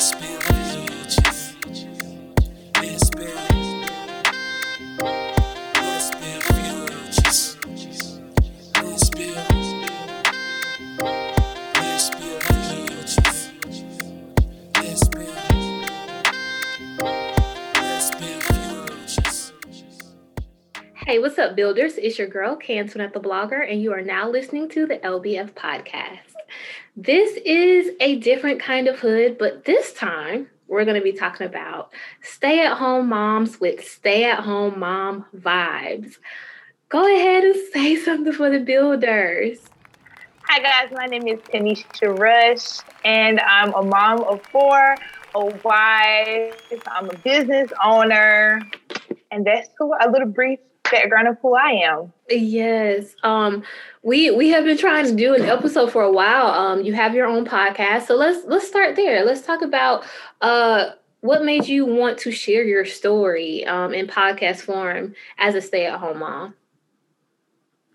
Hey, what's up, builders? It's your girl, Canton the blogger, and you are now listening to the LBF podcast. This is a different kind of hood, but this time we're going to be talking about stay at home moms with stay at home mom vibes. Go ahead and say something for the builders. Hi guys, my name is Kanisha Rush, and I'm a mom of four, a wife, I'm a business owner, and that's who a little brief background of who I am. Yes. Um we we have been trying to do an episode for a while. Um you have your own podcast. So let's let's start there. Let's talk about uh what made you want to share your story um in podcast form as a stay-at-home mom?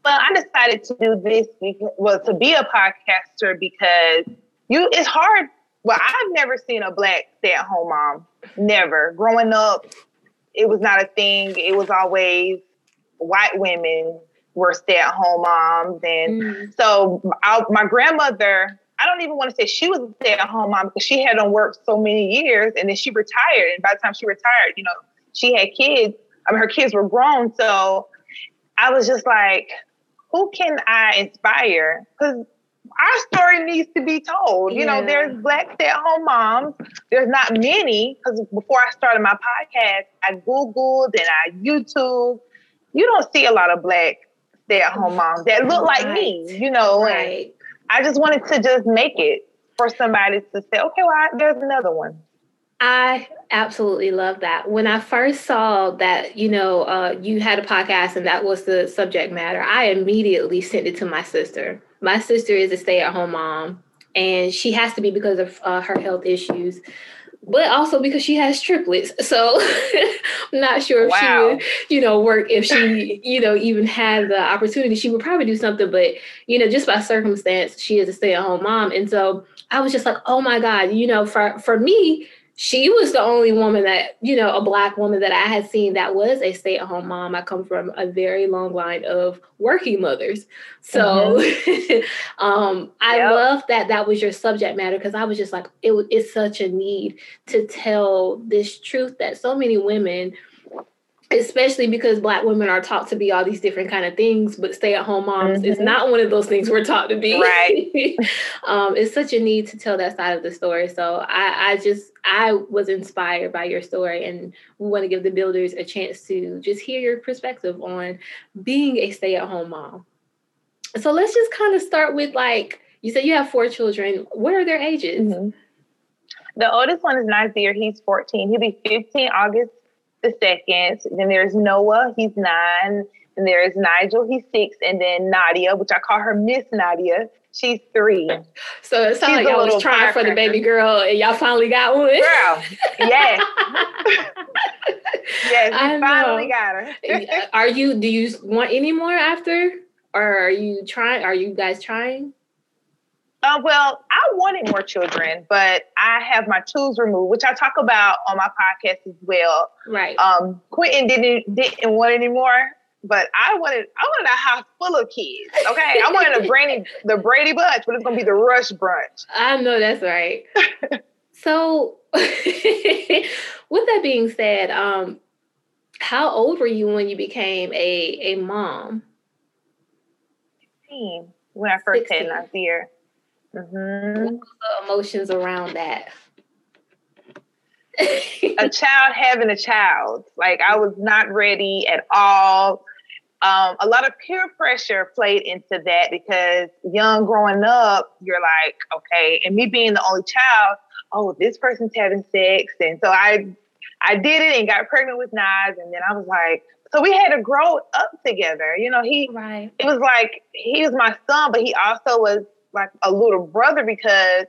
Well, I decided to do this because, well to be a podcaster because you it's hard. Well, I've never seen a black stay-at-home mom. Never. Growing up, it was not a thing. It was always white women were stay-at-home moms, and Mm. so I, my grandmother. I don't even want to say she was a stay-at-home mom because she had on work so many years, and then she retired. And by the time she retired, you know, she had kids. I mean, her kids were grown, so I was just like, who can I inspire? Because our story needs to be told. You know, there's black stay-at-home moms. There's not many because before I started my podcast, I Googled and I YouTube. You don't see a lot of black stay-at-home moms that look like me, you know. And Right. I just wanted to just make it for somebody to say, okay, well, I, there's another one. I absolutely love that. When I first saw that, you know, uh, you had a podcast and that was the subject matter, I immediately sent it to my sister. My sister is a stay at home mom, and she has to be because of uh, her health issues, but also because she has triplets. So I'm not sure if she would, you know, work if she, you know, even had the opportunity. She would probably do something, but, you know, just by circumstance, she is a stay at home mom. And so I was just like, oh my God, you know, for, for me, she was the only woman that you know a black woman that i had seen that was a stay-at-home mom i come from a very long line of working mothers so um i Yep. love that that was your subject matter because i was just like it it's such a need to tell this truth that so many women especially because black women are taught to be all these different kind of things but stay-at-home moms is Mhm. not one of those things we're taught to be Right. um, it's such a need to tell that side of the story. So I, I just I was inspired by your story, and we want to give the builders a chance to just hear your perspective on being a stay-at-home mom. So let's just kind of start with like you said, you have four children. What are their ages? Mhm. The oldest one is Nazir. He's 14. He'll be 15 August the 2nd. Then there's Noah. He's nine. And there's Nigel. He's six. And then Nadia, which I call her Miss Nadia. She's three. So it sounds like y'all was trying for the baby girl, and y'all finally got one. Girl. Yes. Yes. I We finally know. got her. are you? Do you want any more after, or are you trying? Are you guys trying? Uh, well, I wanted more children, but I have my tools removed, which I talk about on my podcast as well. Right. Um, Quentin didn't didn't want any more, but I wanted I wanted a house full of kids. Okay, I wanted a Brady the Brady bunch, but it's gonna be the Rush brunch. I know that's right. so, with that being said, um, how old were you when you became a a mom? Team when I first had 16. Nazir. hmm The emotions around that. A child having a child, like I was not ready at all. Um, a lot of peer pressure played into that because young growing up, you're like, okay, and me being the only child, oh, this person's having sex, and so I, I did it and got pregnant with Nas, and then I was like, so we had to grow up together. You know, he, right. it was like he was my son, but he also was like a little brother because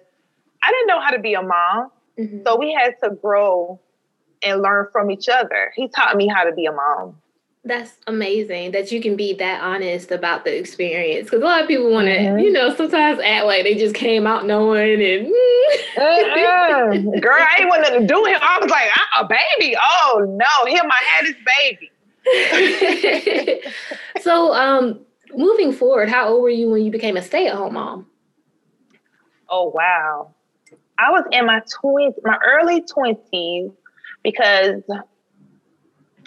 I didn't know how to be a mom, Mhm. so we had to grow and learn from each other. He taught me how to be a mom. That's amazing that you can be that honest about the experience. Because a lot of people want to, Mhm. you know, sometimes act like they just came out knowing and Mm-mm. Girl, I ain't want nothing to do with him. I was like, "Uh, a baby? Oh no, him, I had his baby. so, um, moving forward, how old were you when you became a stay-at-home mom? Oh wow. I was in my twenties, my early twenties, because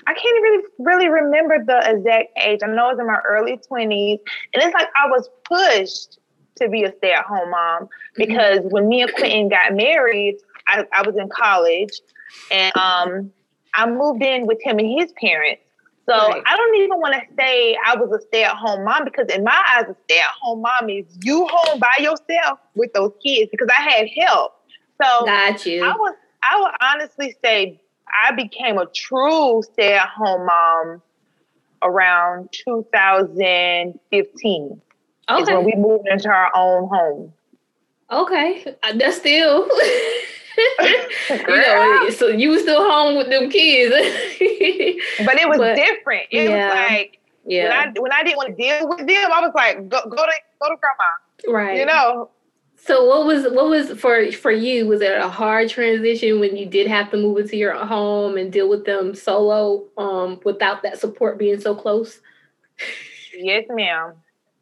I can't really really remember the exact age. I know I was in my early twenties, and it's like I was pushed to be a stay-at-home mom because when me and Quentin got married, I, I was in college, and um, I moved in with him and his parents. So Right. I don't even want to say I was a stay-at-home mom because in my eyes, a stay-at-home mom is you home by yourself with those kids because I had help. So Got you. I was I would honestly say I became a true stay-at-home mom around 2015. Is when we moved into our own home. Okay. Uh, That's still. you know, so you were still home with them kids. But it was But- different. It yeah. was like yeah. when I when I didn't want to deal with them, I was like, go go to go to grandma. right. You know, So what was what was for for you? Was it a hard transition when you did have to move into your home and deal with them solo, um, without that support being so close? Yes, ma'am.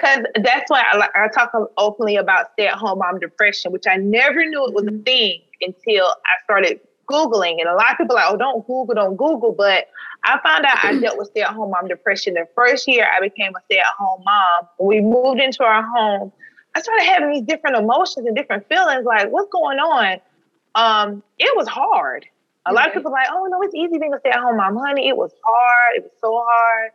Because that's why I, I talk openly about stay at home mom depression, which I never knew it was a thing until I started Googling. And a lot of people are like, oh, don't Google, don't Google. But I found out I dealt with stay at home mom depression the first year I became a stay at home mom. When we moved into our home, I started having these different emotions and different feelings like, what's going on? Um, it was hard. A lot of people are like, oh, no, it's easy being a stay at home mom. Honey, it was hard. It was so hard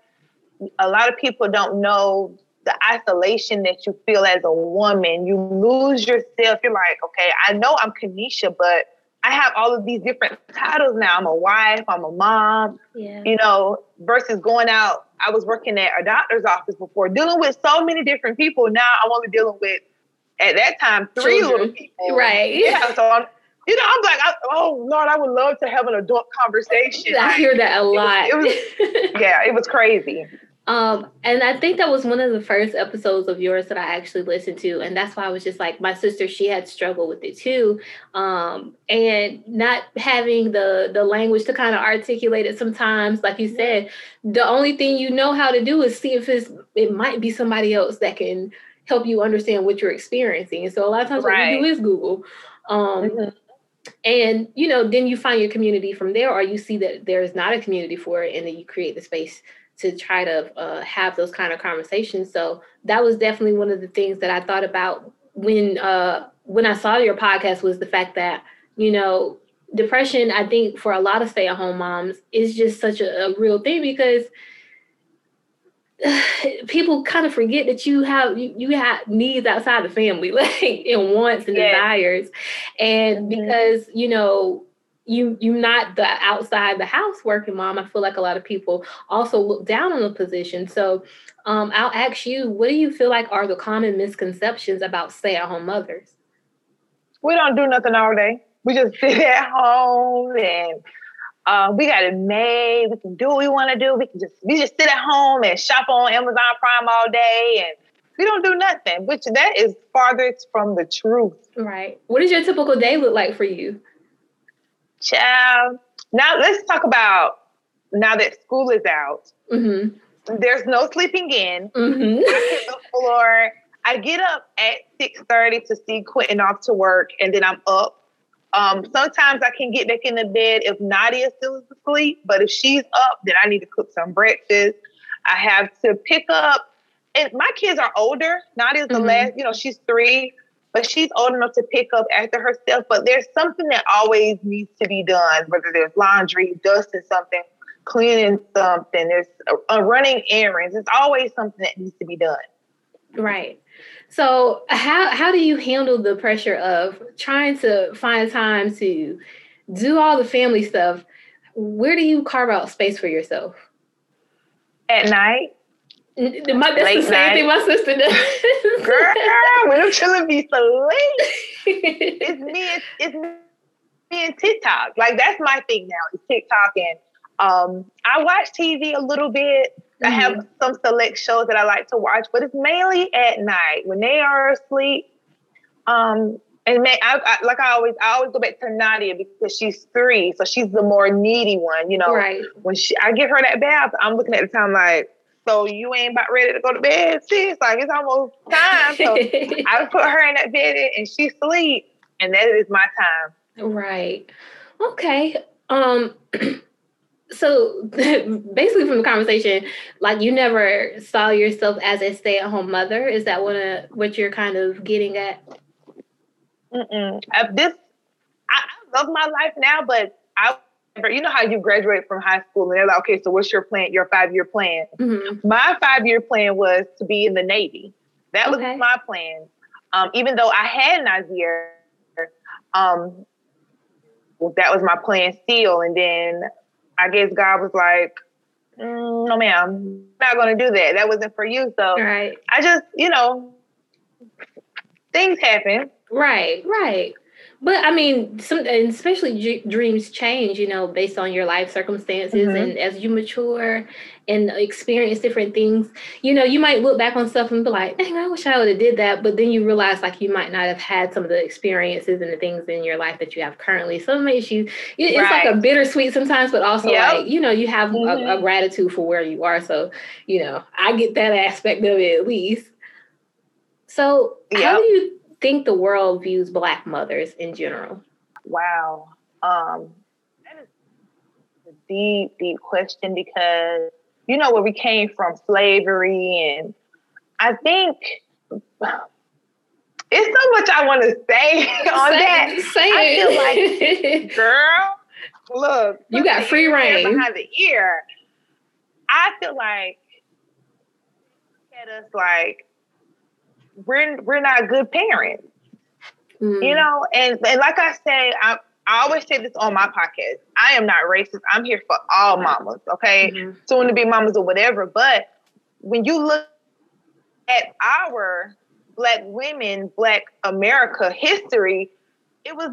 a lot of people don't know the isolation that you feel as a woman. You lose yourself. You're like, okay, I know I'm Kanisha, but I have all of these different titles now. I'm a wife, I'm a mom, Yeah. you know, versus going out. I was working at a doctor's office before, dealing with so many different people. Now I'm only dealing with, at that time, three Children. little people. Right. Yeah. So I'm, you know, I'm like, I, oh Lord, I would love to have an adult conversation. I hear that a lot. it was- yeah, it was crazy. Um, and I think that was one of the first episodes of yours that I actually listened to, and that's why I was just like, my sister, she had struggled with it too, um, and not having the the language to kind of articulate it. Sometimes, like you said, the only thing you know how to do is see if it's it might be somebody else that can help you understand what you're experiencing. And so a lot of times what you do is Google. Um, Mhm. and you know then you find your community from there or you see that there's not a community for it and then you create the space to try to uh, have those kind of conversations so that was definitely one of the things that i thought about when uh when i saw your podcast was the fact that you know depression i think for a lot of stay-at-home moms is just such a, a real thing because people kind of forget that you have you, you have needs outside the family like and wants and Yes. desires and Mhm. because you know you you're not the outside the house working mom i feel like a lot of people also look down on the position so um, i'll ask you what do you feel like are the common misconceptions about stay-at-home mothers we don't do nothing all day. We just sit at home and uh, we got it made. We can do what we want to do. We can just we just sit at home and shop on Amazon Prime all day, and we don't do nothing. Which that is farthest from the truth, right what does your typical day look like for you child. Now let's talk about now that school is out. mm-hmm There's no sleeping in. mm-hmm I hit the floor. I get up at six thirty to see Quentin off to work, and then I'm up. Um, sometimes I can get back in the bed if Nadia still is asleep, but if she's up, then I need to cook some breakfast. I have to pick up, and my kids are older. Nadia's the Mhm. last, you know, she's three, but she's old enough to pick up after herself. But there's something that always needs to be done, whether there's laundry, dusting something, cleaning something, there's a, a running errands. It's always something that needs to be done. Right. So how how do you handle the pressure of trying to find time to do all the family stuff? Where do you carve out space for yourself? At night, My, that's Late the same thing my sister does. girl, when them children be so late, it's me, it's, it's me and TikTok. Like that's my thing now. It's TikTok and um, I watch TV a little bit. I have some select shows that I like to watch, but it's mainly at night when they are asleep. Um, And man, I, I, like I always, I always go back to Nadia because she's three, so she's the more needy one. You know, Right. when she, I give her that bath, I'm looking at the time like, so you ain't about ready to go to bed, sis? Like it's almost time. So I put her in that bed and she sleep, and that is my time. Right. Okay. Um so basically from the conversation, like you never saw yourself as a stay-at-home mother. Is that what uh what you're kind of getting at? Mm-mm. Uh, this, I, I love my life now, but I, you know how you graduate from high school and they're like, okay, so what's your plan? Your five year plan? Mhm. My five year plan was to be in the Navy. That was my plan. Um, even though I had Nazir, um, well, that was my plan still. And then I guess God was like, mm, no, ma'am, I'm not going to do that. That wasn't for you. So Right. I just, you know, things happen. Right, right. But I mean, some and especially d- dreams change, you know, based on your life circumstances, Mhm. and as you mature and experience different things, you know, you might look back on stuff and be like, "Dang, I wish I would have did that." But then you realize, like, you might not have had some of the experiences and the things in your life that you have currently. So it makes you, it- it's like a bittersweet sometimes, but also Yep. like, you know, you have a, a Mhm. gratitude for where you are. So, you know, I get that aspect of it at least. So, how do you think the world views Black mothers in general? Wow. Um, that is a deep, deep question because you know where we came from, slavery, and I think it's so much I want to say on that. Say I feel like, Girl, look, You got free reign. behind the ear. I feel like at us like we're we're not good parents. Mm, you know? And, and like i say I, I always say this on my podcast. I am not racist. I'm here for all mamas okay? Mhm. soon to be mamas or whatever. But when you look at our black women black america history it was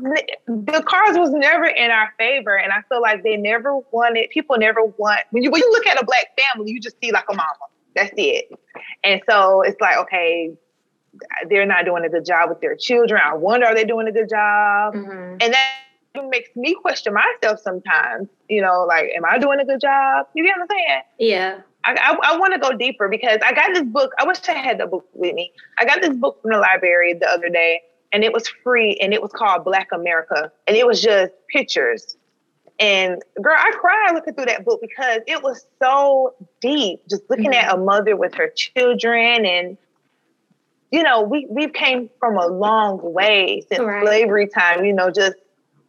the cards was never in our favor. And i feel like they never wanted people never want when you when you look at a black family you just see like a mama. That's it. And so it's like okay they're not doing a good job with their children i wonder are they doing a good job Mhm. and that makes me question myself sometimes you know like am i doing a good job you get what i'm saying Yeah. I, I, I want to go deeper because I got this book. I wish I had the book with me. I got this book from the library the other day, and it was free, and it was called Black America, and it was just pictures. And girl, I cried looking through that book because it was so deep. Just looking at a mother with her children, and you know, we we came from a long way since Right. slavery time. You know, just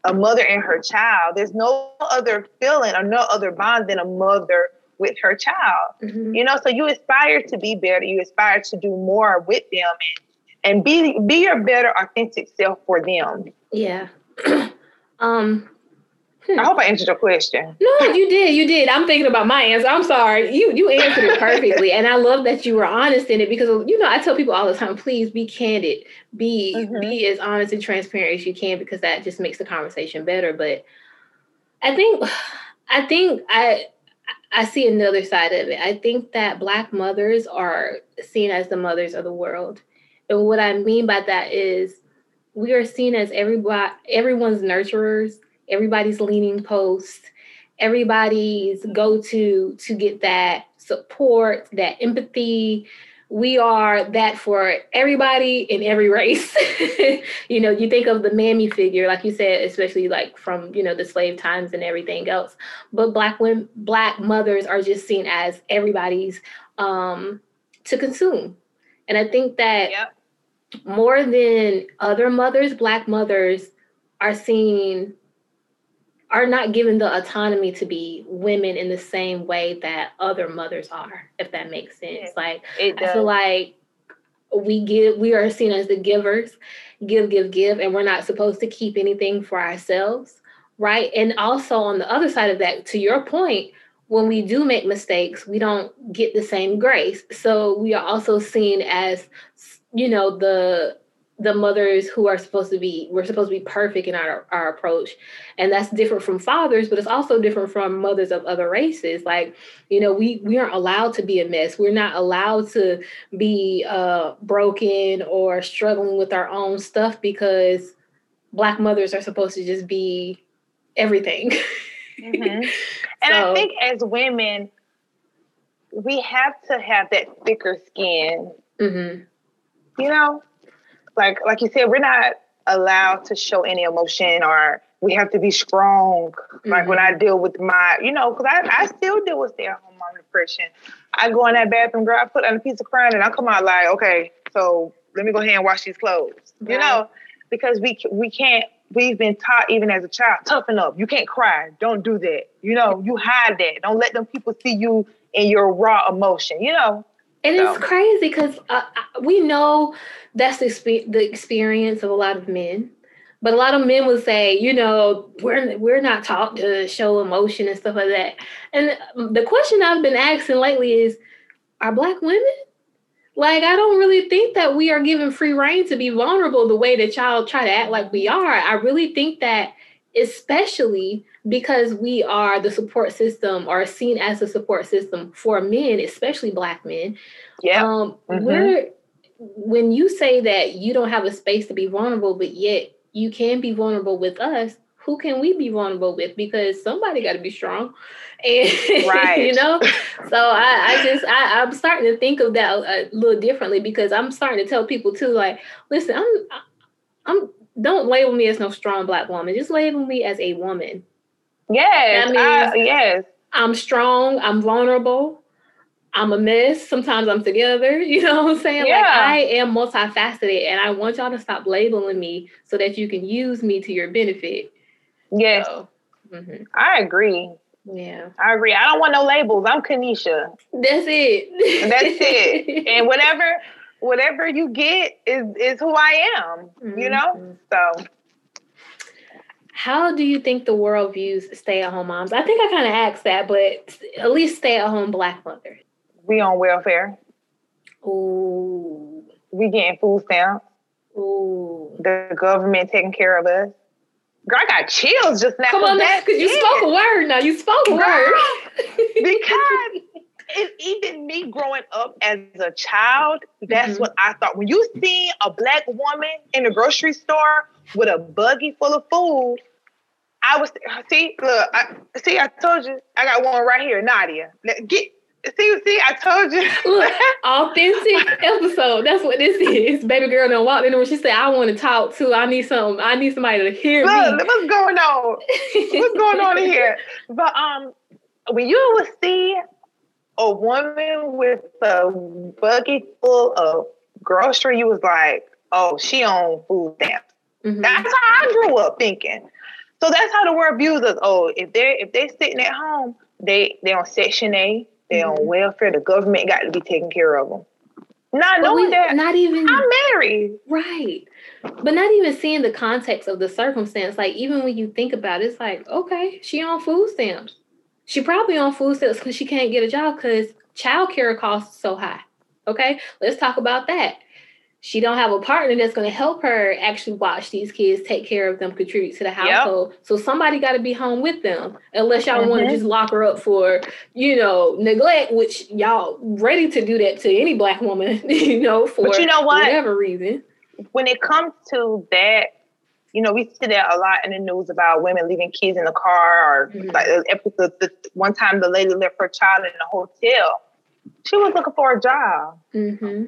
a mother and her child. There's no other feeling or no other bond than a mother with her child. Mhm. You know, so you aspire to be better. You aspire to do more with them and, and be be your better authentic self for them. Yeah. um. I hope I answered your question. No, you did. You did. I'm thinking about my answer. I'm sorry. You you answered it perfectly, and I love that you were honest in it because you know I tell people all the time, please be candid, be Mhm. be as honest and transparent as you can because that just makes the conversation better. But I think I think I I see another side of it. I think that Black mothers are seen as the mothers of the world, and what I mean by that is we are seen as everybody everyone's nurturers everybody's leaning post, everybody's go to to get that support, that empathy. We are that for everybody in every race. you know, you think of the mammy figure, like you said, especially like from you know the slave times and everything else. But black women, black mothers are just seen as everybody's um, to consume, and I think that Yep. more than other mothers, black mothers are seen are not given the autonomy to be women in the same way that other mothers are, if that makes sense. Like I feel like we give we are seen as the givers, give, give, give, and we're not supposed to keep anything for ourselves. Right. And also on the other side of that, to your point, when we do make mistakes, we don't get the same grace. So we are also seen as, you know, the the mothers who are supposed to be we're supposed to be perfect in our our approach. And that's different from fathers but it's also different from mothers of other races. Like you know we we aren't allowed to be a mess. We're not allowed to be uh broken or struggling with our own stuff because black mothers are supposed to just be everything. Mhm. And I think as women, we have to have that thicker skin. hmm You know, like like you said, we're not allowed to show any emotion, or we have to be strong. Like when I mm-hmm. deal with my, you know, because I, I still deal with stay at home mom depression. I go in that bathroom, girl, I put on a piece of crying, and I come out like, okay, so let me go ahead and wash these clothes. You know, because we we can't. We've been taught even as a child, toughen up. You can't cry. Don't do that. You know, you hide that. Don't let them people see you in your raw emotion. You know. And So- it's crazy because uh, we know that's the, expe- the experience of a lot of men, but a lot of men would say, you know, we're we're not taught to show emotion and stuff like that. And the question I've been asking lately is, are black women? Like, I don't really think that we are given free reign to be vulnerable the way that y'all try to act like we are. I really think that, especially because we are the support system or seen as a support system for men, especially black men. Yeah. Um, Mhm. we're when you say that you don't have a space to be vulnerable, but yet you can be vulnerable with us. Who can we be vulnerable with? Because somebody got to be strong, and Right. you know. So I, I just I, I'm starting to think of that a, a little differently because I'm starting to tell people too, like, listen, I'm I'm don't label me as no strong black woman. Just label me as a woman. Yes. I- yes. I'm strong. I'm vulnerable. I'm a mess. Sometimes I'm together. You know what I'm saying? Like Yeah. I am multifaceted, and I want y'all to stop labeling me so that you can use me to your benefit. Yes. So, mhm. I agree. yeah, I agree. I don't want no labels. I'm Kanisha. that's it. That's it. and whatever whatever you get is is who I am. You know? Mhm. So How do you think the world views stay-at-home moms? I think I kind of asked that, but at least stay-at-home black mothers. we on welfare. Ooh, We getting food stamps. ooh. The government taking care of us. Girl, I got chills just now. Come on, That's because you spoke a word. Now you spoke a Girl, word. because and even me growing up as a child, that's Mhm. what I thought. When you see a black woman in the grocery store with a buggy full of food, I was see, look, I, see, I told you, I got one right here, Nadia. Get see, see, I told you. Look, authentic episode. That's what this is. Baby girl done walked in the room. She said, I want to talk too. I need some, I need somebody to hear Look, me. what's going on? What's going on in here? But um, when you would see a woman with a bucket full of grocery, you was like, oh, she on food stamps. Mhm. That's how I grew up thinking. So that's how the world views us. Oh, if they're if they sitting at home, they they on Section 8, they Mhm. on welfare. The government got to be taking care of them. Not But knowing we- that not even I'm married. right. But not even seeing the context of the circumstance. Like even when you think about it, it's like, okay, she on food stamps. She probably on food stamps because she can't get a job because childcare costs so high. Okay, let's talk about that. She don't have a partner that's going to help her actually watch these kids, take care of them, contribute to the household. So somebody got to be home with them, unless y'all want Mhm. to just lock her up for, you know, neglect, which y'all ready to do that to any black woman, you know, for But you know what? whatever reason. when it comes to that, you know, we see that a lot in the news about women leaving kids in the car, or Mhm. like the episode. The, one time, the lady left her child in a hotel. She was looking for a job, hmm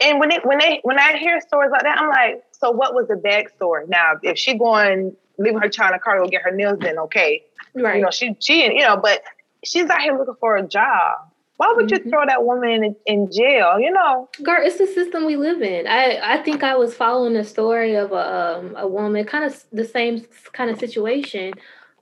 and when it when they when I hear stories like that, I'm like, so what was the backstory? Now, if she going leaving her child in the car to go get her nails done, okay, Right. you know, she she you know, but she's out here looking for a job. Why would Mhm. you throw that woman in, in jail? You know, Girl, it's the system we live in. I, I think I was following a story of a um, a woman, kind of the same kind of situation.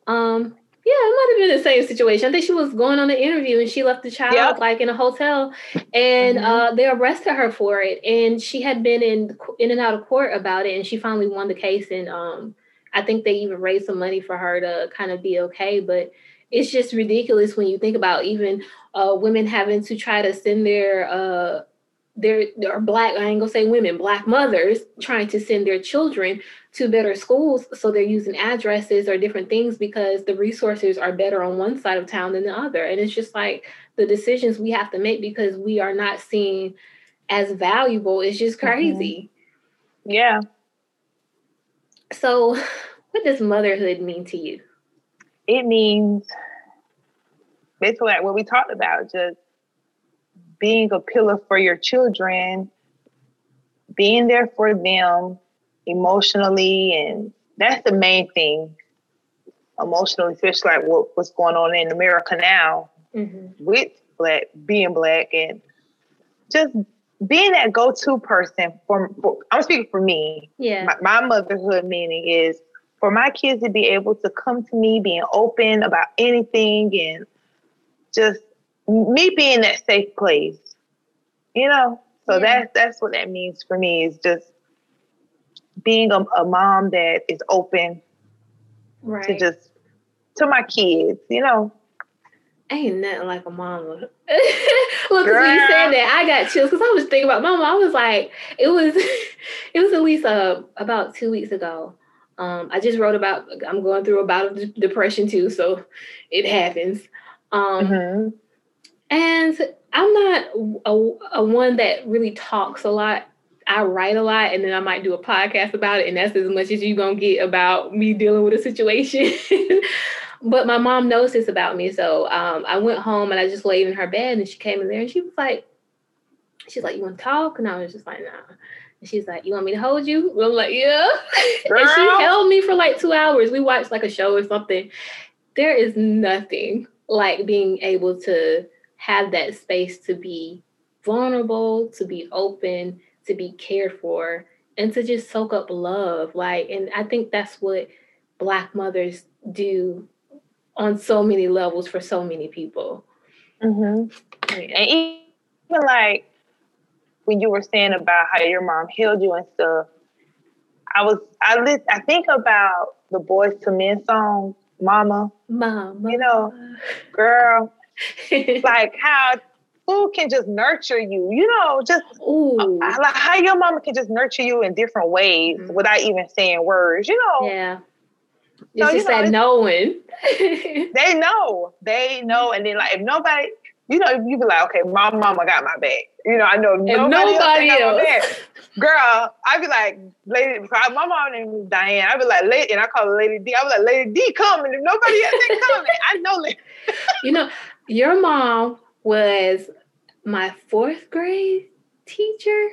Um, yeah, it might have been the same situation. I think she was going on an interview and she left the child Yep. like in a hotel, and Mhm. uh, they arrested her for it. And she had been in in and out of court about it, and she finally won the case. And um, I think they even raised some money for her to kind of be okay. But it's just ridiculous when you think about even uh, women having to try to send their uh, there are black i ain't gonna say women black mothers trying to send their children to better schools so they're using addresses or different things because the resources are better on one side of town than the other and it's just like the decisions we have to make because we are not seen as valuable it's just Mm-hmm. crazy Yeah. so what does motherhood mean to you It means basically like what we talked about, just being a pillar for your children, being there for them emotionally, and that's the main thing. Emotionally, especially like what, what's going on in America now mm-hmm. with black being black and just being that go-to person for, for I'm speaking for me. yeah My, my motherhood meaning is for my kids to be able to come to me being open about anything and just me being that safe place. You know? So Yeah. that's that's what that means for me is just being a, a mom that is open right to just to my kids, you know. Ain't nothing like a mama. Look, when you said that, I got chills because I was thinking about mama. I was like, it was, it was at least uh, about two weeks ago. Um, I just wrote about. I'm going through a bout of depression too, so it happens. Um, Mhm. And I'm not a, a one that really talks a lot. I write a lot, and then I might do a podcast about it, and that's as much as you're gonna get about me dealing with a situation. but my mom knows this about me, so um, I went home and I just laid in her bed, and she came in there, and she was like, "She's like, you want to talk?" And I was just like, "Nah." And she's like, "You want me to hold you?" And I'm like, "Yeah." and she held me for like two hours. We watched like a show or something. There is nothing like being able to have that space to be vulnerable, to be open, to be cared for, and to just soak up love. Like, and I think that's what Black mothers do on so many levels for so many people. Mhm. Yeah. And even like when you were saying about how your mom held you and stuff, I was I lit, I think about the Boyz II Men song, Mama, Mama. You know, girl, like how food can just nurture you, you know, just Ooh. Like how your mama can just nurture you in different ways Mhm. without even saying words, you know. Yeah. So, It's you just that knowing. They know, they know, and then like if nobody, you know, you be like, okay, my mama got my back. You know, I know nobody, nobody else, else. Girl, I be like, lady, my mom name is Diane. I be like, lady, and I call her Lady D. I be like, Lady D coming. If nobody else ain't coming, I know. Lady. you know, your mom was my fourth grade teacher.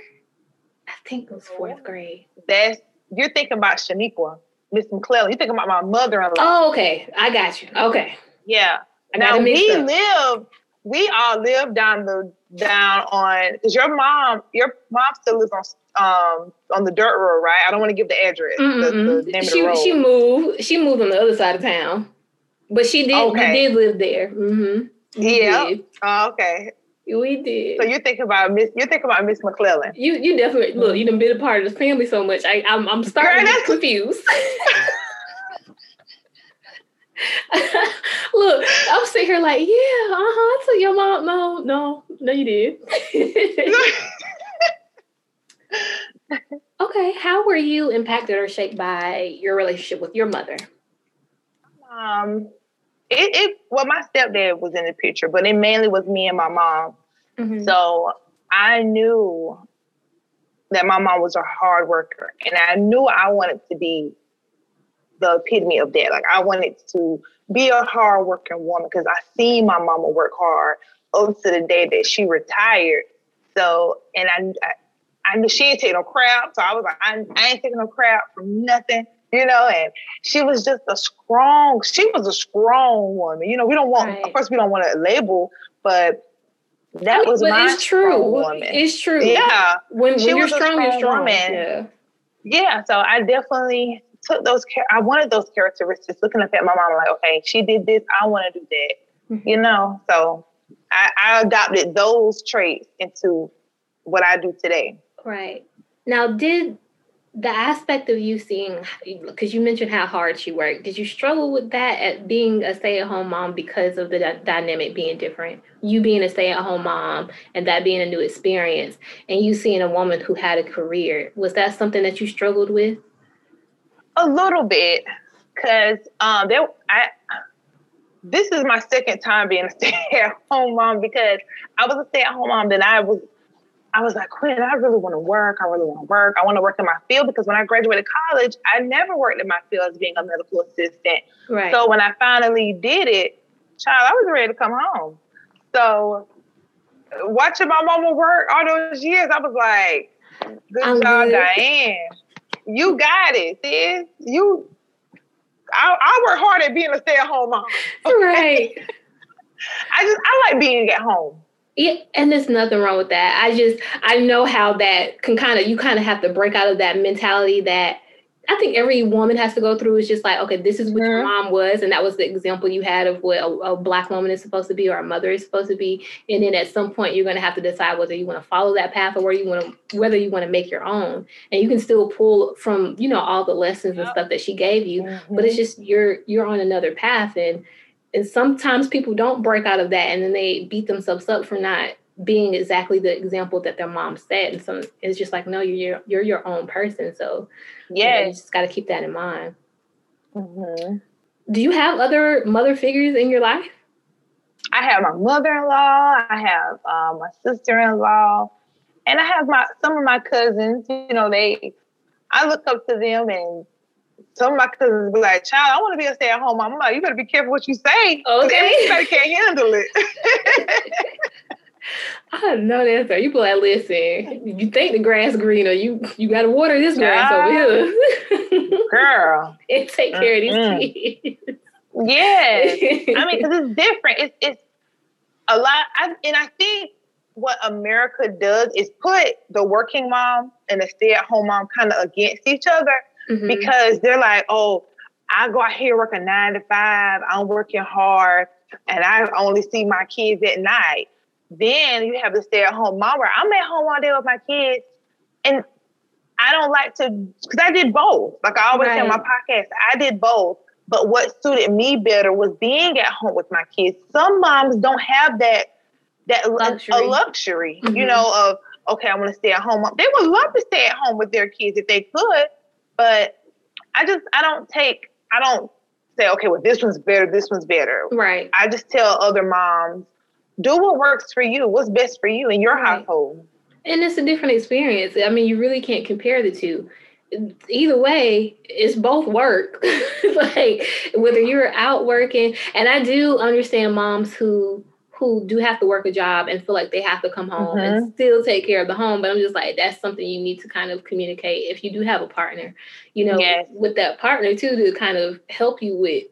I think it was fourth grade. That's you're thinking about Shaniqua, Miss McClellan. You're thinking about my mother-in-law. Oh, okay. I got you. Okay. Yeah. Now we up. live, we all live down the down on because your mom, your mom still lives on um on the dirt road, right? I don't want to give the address, the, the name She of the road. she moved. She moved on the other side of town, but she did. Okay. Did live there. Mm-hmm. Yeah. did. oh, okay. We did. So you think about Miss you think about Miss McClellan. you you definitely look. You done been a part of the family so much. I I'm, I'm starting Girl, to get confused. look, I'm sitting here like, yeah, uh huh. I took your mom. No, no, no, you did. okay, how were you impacted or shaped by your relationship with your mother? um it, it well my stepdad was in the picture, but it mainly was me and my mom. Mhm. So I knew that my mom was a hard worker, and I knew I wanted to be the epitome of that. Like I wanted to be a hard working woman because I seen my mama work hard up to the day that she retired. So, and I, I, I knew she ain't take no crap. So I was like, I, I ain't taking no crap from nothing, you know. And she was just a strong. She was a strong woman. You know, we don't want. Right. Of course, we don't want to label, but that I mean, was but my it's true. strong woman. It's true. yeah, When, She when you're was strong, you're strong strong. woman. Yeah. yeah. So I definitely took those. I wanted those characteristics. Looking up at my mom, like, okay, she did this. I want to do that. Mhm. You know. So I, I adopted those traits into what I do today. Right. Now, did the aspect of you seeing because you mentioned how hard she worked. Did you struggle with that at being a stay-at-home mom because of the d- dynamic being different? You being a stay-at-home mom and that being a new experience and you seeing a woman who had a career was that something that you struggled with? A little bit because um there i this is my second time being a stay-at-home mom because i was a stay-at-home mom then i was I was like, Quinn, I really want to work. I really want to work. I want to work in my field because when I graduated college, I never worked in my field as being a medical assistant. right So when I finally did it, child, I was ready to come home. So watching my mama work all those years, I was like, good I'm job, good. Diane. You got it, sis. You I, I work hard at being a stay-at-home mom. right I just I like being at home. Yeah, and there's nothing wrong with that. I just I know how that can kind of you kind of have to break out of that mentality that I think every woman has to go through. Is just like okay, this is what your Mhm. mom was, and that was the example you had of what a, a black woman is supposed to be or a mother is supposed to be. And then at some point, you're going to have to decide whether you want to follow that path or where you want to whether you want to make your own. And you can still pull from you know all the lessons and stuff that she gave you, but Mm-hmm. it's just you're you're on another path and and sometimes people don't break out of that and then they beat themselves up for not being exactly the example that their mom set and so it's just like no you're your, you're your own person so you know, you just got to keep that in mind Mhm. do you have other mother figures in your life I have my mother-in-law, I have um, my sister-in-law, and I have my some of my cousins. You know, they I look up to them, and some of my cousins be like, "Child, I want to be a stay-at-home mom." I'm like, "You better be careful what you say. Okay. everybody can't handle it." i know that's right you be like listen you think the grass greener you you got to water this grass over here Girl, and take care of these kids yes. I mean, because it's different. It's it's a lot, I, and I think what America does is put the working mom and the stay-at-home mom kind of against each other. Mhm. because they're like, oh, I go out here working nine to five, I'm working hard, and I only see my kids at night. Then you have the stay at home mom where I'm at home all day with my kids. And I don't like to, because I did both. Like I always say on my podcast, I did both. But what suited me better was being at home with my kids. Some moms don't have that that Luxury. a luxury, you Mhm. know, of okay, I want to stay at home. They would love to stay at home with their kids if they could, but I just I don't take I don't say okay, well this one's better, this one's better. right I just tell other moms, do what works for you, what's best for you in your Right. household. And it's a different experience. I mean, you really can't compare the two. Either way, it's both work. like whether you're out working, and I do understand moms who who do have to work a job and feel like they have to come home and mm-hmm. still take care of the home. But I'm just like, that's something you need to kind of communicate if you do have a partner, you know, Yes. with that partner too, to kind of help you with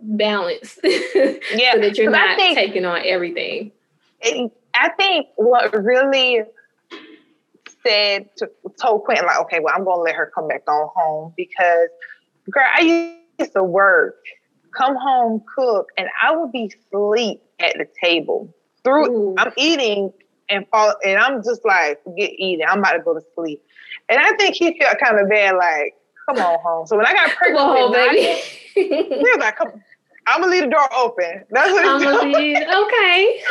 balance Yeah, so that you're not think- taking on everything. it, I think what really said to told Quentin like, okay, well, I'm gonna let her come back on home because, girl, I used to work, come home, cook, and I would be asleep at the table. Through Ooh. I'm eating and fall, and I'm just like, get eating. I'm about to go to sleep, and I think he felt kind of bad, like, come on home. So when I got pregnant, with Nadia, baby. he was like, come. I'm gonna leave the door open. That's what I'm gonna be okay.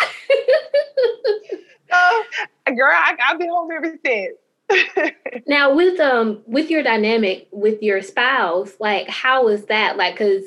Oh, girl, I, I've been home ever since. Now with um with your dynamic with your spouse, like how is that? Like, cause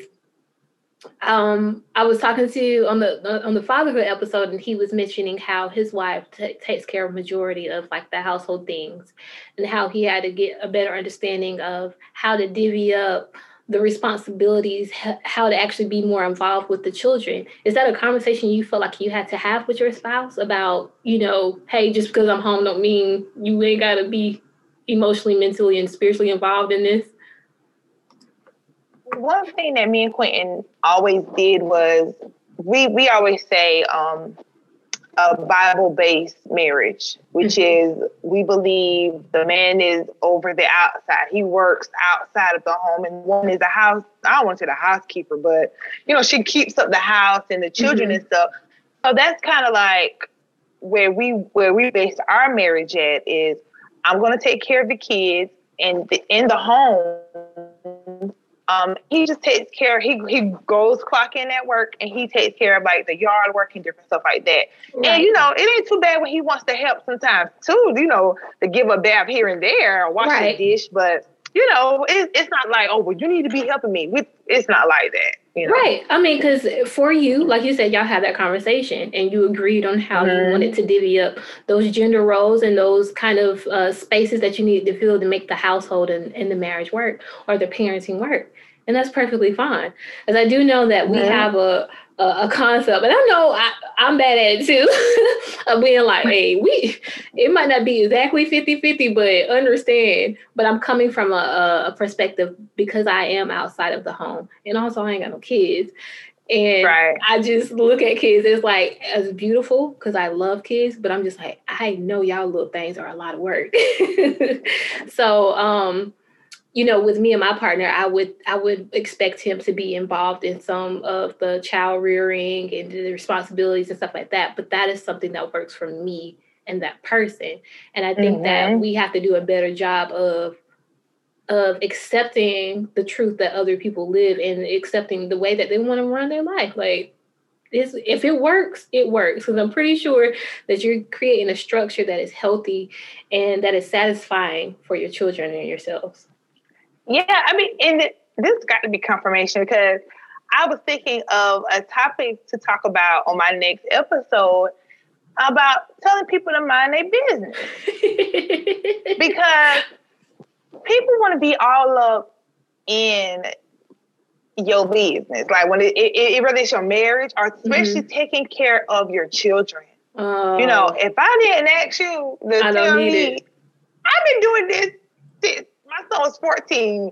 um I was talking to on the on the fatherhood episode, and he was mentioning how his wife ta takes care of majority of like the household things, and how he had to get a better understanding of how to divvy up the responsibilities, h- how to actually be more involved with the children. Is that a conversation you feel like you had to have with your spouse about, you know, hey, just because I'm home don't mean you ain't gotta be emotionally, mentally, and spiritually involved in this? One thing that me and Quentin always did was we we always say um, a Bible based marriage, which is we believe the man is over the outside. He works outside of the home, and one is a house. I don't want to say the housekeeper, but you know she keeps up the house and the children and stuff. So that's kind of like where we where we based our marriage at is I'm going to take care of the kids. and the in the home, um, he just takes care. He he goes clock in at work and he takes care of like the yard work and different stuff like that. Right. And you know, it ain't too bad when he wants to help sometimes too. You know, to give a bath here and there or wash Right. the dish, but you know, it, it's not like oh, well, you need to be helping me. We, it's not like that. You know, Right. I mean, because for you, like you said, y'all had that conversation and you agreed on how you Mhm. wanted to divvy up those gender roles and those kind of uh, spaces that you needed to fill to make the household and, and the marriage work or the parenting work. And that's perfectly fine. As I do know that we Mhm. have a, a a concept, and I know I, I'm bad at it too, of being like, hey, we, it might not be exactly 50 50, but understand. But I'm coming from a, a perspective because I am outside of the home. And also, I ain't got no kids. And Right. I just look at kids It's like as beautiful because I love kids, but I'm just like, I know y'all little things are a lot of work. so um you know, with me and my partner, I would I would expect him to be involved in some of the child rearing and the responsibilities and stuff like that. But that is something that works for me and that person. And I think that Mhm. we have to do a better job of of accepting the truth that other people live and accepting the way that they want to run their life. Like this if it works, it works. Because I'm pretty sure that you're creating a structure that is healthy and that is satisfying for your children and yourselves. Yeah, I mean, and this got to be confirmation because I was thinking of a topic to talk about on my next episode about telling people to mind their business because people want to be all up in your business, like when it, it, it whether it's your marriage or especially mm-hmm. taking care of your children. Oh, You know, if I didn't ask you to I don't tell need me, it. I've been doing this since my son was 14.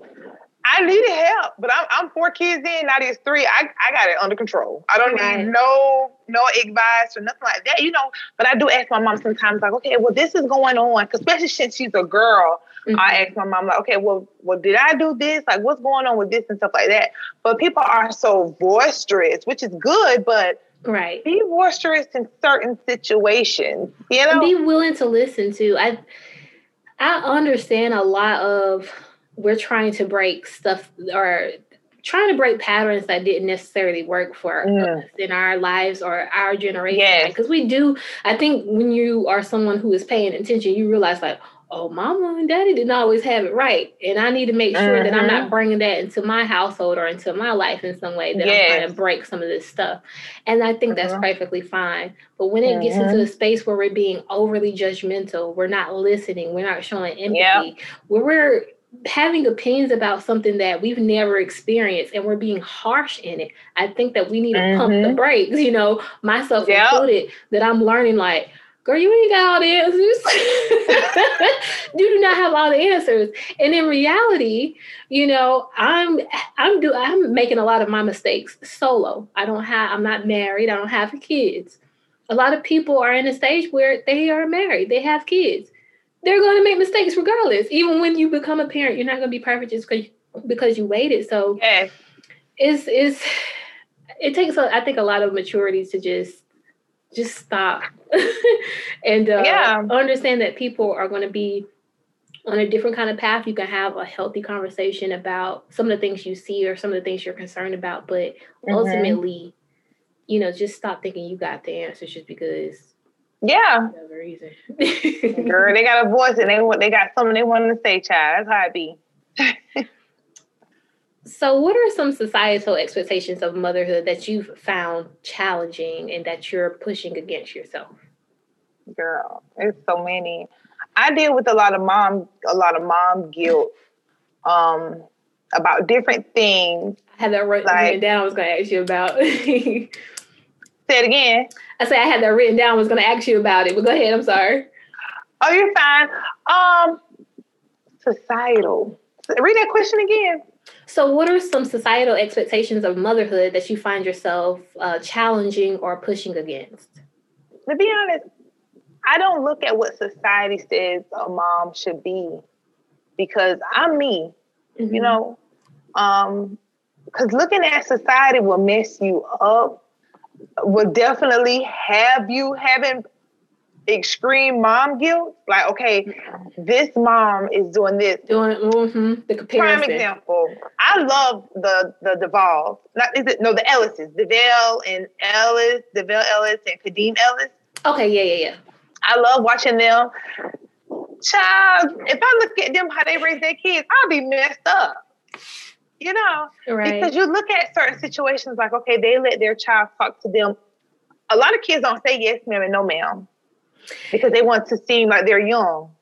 I needed help, but I'm, I'm four kids in, now there's three. I, I got it under control. I don't Right. need no no advice or nothing like that, you know. But I do ask my mom sometimes, like, okay, well, this is going on, especially since she's a girl. Mhm. I ask my mom, like, okay, well, well, did I do this? Like, what's going on with this and stuff like that? But people are so boisterous, which is good, but right. be boisterous in certain situations, you And know? be willing to listen to. I I understand a lot of we're trying to break stuff or trying to break patterns that didn't necessarily work for Mm. us in our lives or our generation. Yes. Because we do, I think when you are someone who is paying attention, you realize like, oh, mama and daddy didn't always have it right. And I need to make sure that I'm not bringing that into my household or into my life in some way that I'm trying to break some of this stuff. And I think that's Mhm. perfectly fine. But when it gets into a space where we're being overly judgmental, we're not listening, we're not showing empathy, Yeah. where we're having opinions about something that we've never experienced and we're being harsh in it, I think that we need to pump the Mhm. brakes, you know, myself Yep. included, that I'm learning like, girl, you ain't got all the answers. you do not have all the answers. And in reality, you know, I'm I'm do I'm making a lot of my mistakes solo. I don't have I'm not married, I don't have kids. A lot of people are in a stage where they are married, they have kids. They're going to make mistakes regardless. Even when you become a parent, you're not going to be perfect just because because you waited. So Yes. it's it's it takes a, I think a lot of maturity to just just stop and uh, Yeah. understand that people are going to be on a different kind of path. You can have a healthy conversation about some of the things you see or some of the things you're concerned about, but Mhm. ultimately, you know, just stop thinking you got the answers just because Yeah. whatever reason. Girl, they got a voice and they want they got something they want to say, child. That's how it be. So, what are some societal expectations of motherhood that you've found challenging and that you're pushing against yourself? Girl, there's so many. I deal with a lot of mom, a lot of mom guilt, um, about different things. I had that writ- Like- written down. I was going to ask you about. I Say it again. said I had that written down. I was going to ask you about it, but go ahead. I'm sorry. Oh, you're fine. Um, societal. Read that question again. So, what are some societal expectations of motherhood that you find yourself uh, challenging or pushing against? To be honest, I don't look at what society says a mom should be because I'm me. Mm-hmm. you know um because looking at society will mess you up will definitely have you having extreme mom guilt. Like, okay, this mom is doing this. Doing mhm, the Prime example. I love the the Duvall. Not is it no the Ellises, Devale and Ellis, Devale Ellis and Khadeen Ellis. Okay, yeah, yeah, yeah. I love watching them. Child, if I look at them how they raise their kids, I'll be messed up. You know, Right. because you look at certain situations like, okay, they let their child talk to them. A lot of kids don't say yes, ma'am, and no, ma'am, because they want to seem like they're young.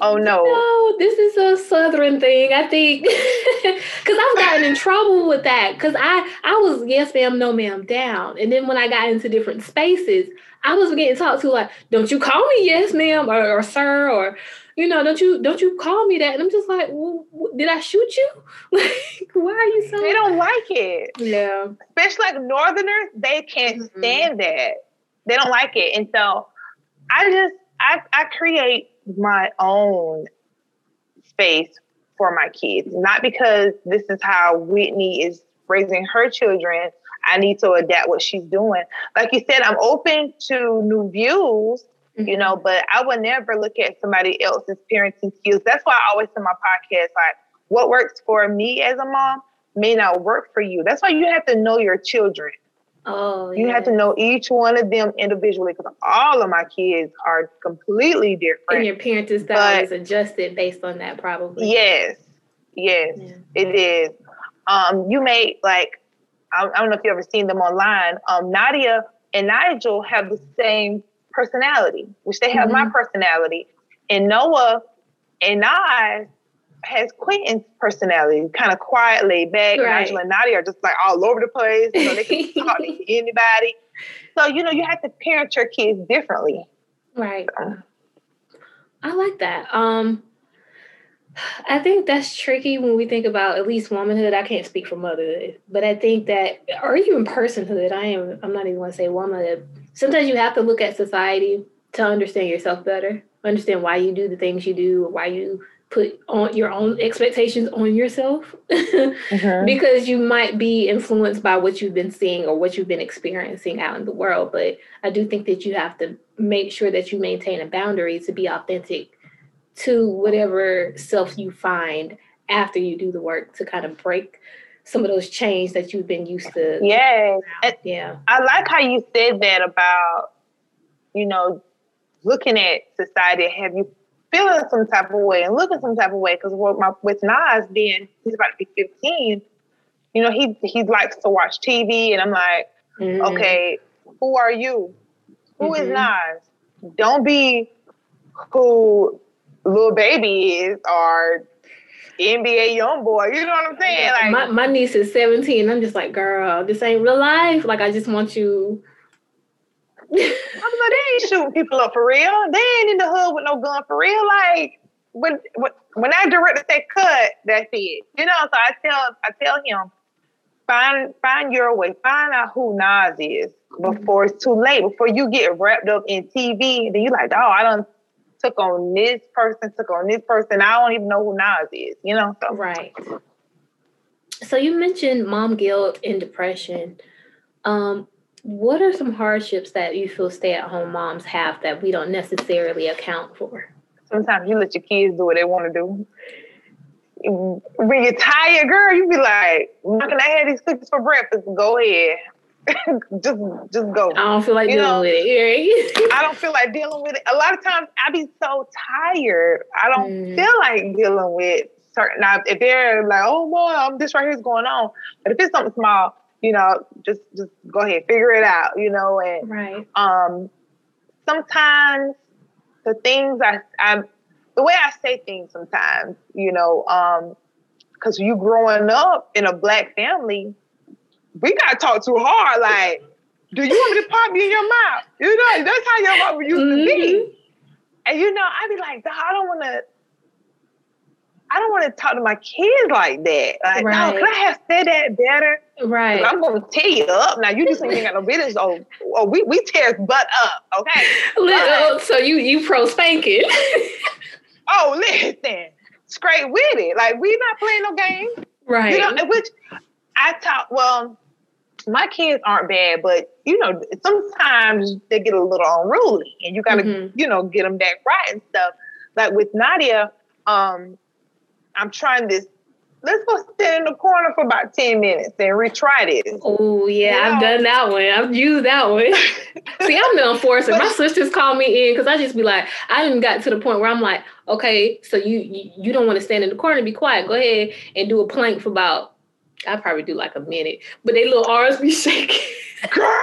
Oh, no. No, this is a southern thing. I think because I've gotten in trouble with that. Because I I was yes ma'am, no ma'am down, and then when I got into different spaces, I was getting talked to like, don't you call me yes ma'am or, or sir or you know don't you don't you call me that? And I'm just like, well, did I shoot you? like, why are you so? They don't like it. Yeah. especially like northerners, they can't Mhm. stand that. They don't like it. And so I just I I create my own space for my kids. Not because this is how Whitney is raising her children. I need to adapt what she's doing. Like you said, I'm open to new views, you mm-hmm. know, but I would never look at somebody else's parenting skills. That's why I always in my podcast, like what works for me as a mom may not work for you. That's why you have to know your children. Oh, You have to know each one of them individually because all of my kids are completely different. And your parenting style But- is adjusted based on that, probably. Yes, yes, Yeah. it is. Um, you may like, I, I don't know if you ever seen them online. Um, Nadia and Nigel have the same personality, which they have my personality, and Noah and Nas has Quentin's personality, kind of quiet, laid back. Right. Nigel and Nadia are just like all over the place. You know, they can talk to anybody. So you know, you have to parent your kids differently. Right. I like that. Um I think that's tricky when we think about at least womanhood. I can't speak for motherhood, but I think that or even personhood. I am I'm not even gonna say womanhood. Sometimes you have to look at society to understand yourself better, understand why you do the things you do, or why you put on your own expectations on yourself. Mm-hmm. because you might be influenced by what you've been seeing or what you've been experiencing out in the world. But I do think that you have to make sure that you maintain a boundary to be authentic to whatever self you find after you do the work to kind of break some of those chains that you've been used to. yeah Yeah. I like how you said that about, you know, looking at society, have you feeling some type of way and looking some type of way? Because with my with Nas being he's about to be 15, you know, he he likes to watch TV and I'm like, Mhm. okay, who are you? Who is Mhm. Nas? Don't be who Lil Baby is or NBA YoungBoy. You know what I'm saying? Like my, my niece is 17. I'm just like, girl, this ain't real life. Like, I just want you. I like, they ain't shooting people up for real. They ain't in the hood with no gun for real. Like when when when that director say cut, that's it. You know, so I tell I tell him, find find your way, find out who Nas is before it's too late, before you get wrapped up in TV, then you like, oh, I don't took on this person, took on this person. I don't even know who Nas is, you know? So Right. So you mentioned mom guilt and depression. Um, what are some hardships that you feel stay-at-home moms have that we don't necessarily account for? sometimes you let your kids do what they want to do. When you're tired, girl, you be like, "How can I have these cookies for breakfast?" Go ahead, just just go. I don't feel like You dealing know, with it. right? I don't feel like dealing with it. A lot of times, I be so tired. I don't Mm. feel like dealing with certain. Now, if they're like, "Oh, mom, this right here is going on," but if it's something small, you know, just just go ahead, figure it out. You know, and right. um sometimes the things I I'm the way I say things sometimes, you know, um, because you growing up in a black family, we gotta talk too hard. Like, do you want me to pop you in your mouth? You know, that's how your mama used to be. Mhm. And you know, I'd be like, I don't wanna I don't want to talk to my kids like that. Like, Right. no, could I have said that better? Right. I'm gonna tear you up. Now you just ain't got no business. Oh, oh we we tear butt up, okay? Li- oh, so you you pro spanking? Oh, listen, straight with it. Like we not playing no game. right. You know, which I taught. Well, my kids aren't bad, but you know, sometimes they get a little unruly, and you got to, Mhm. you know, get them back right and stuff. Like with Nadia, um, I'm trying this. Let's go stand in the corner for about ten minutes and retry this. Oh yeah, I've Yeah. done that one. I've used that one. See, I'm the enforcer. My sisters call me in because I just be like, I didn't got to the point where I'm like, okay, so you you, you don't want to stand in the corner, and be quiet. Go ahead and do a plank for about. I probably do like a minute, but they little arms be shaking. Girl,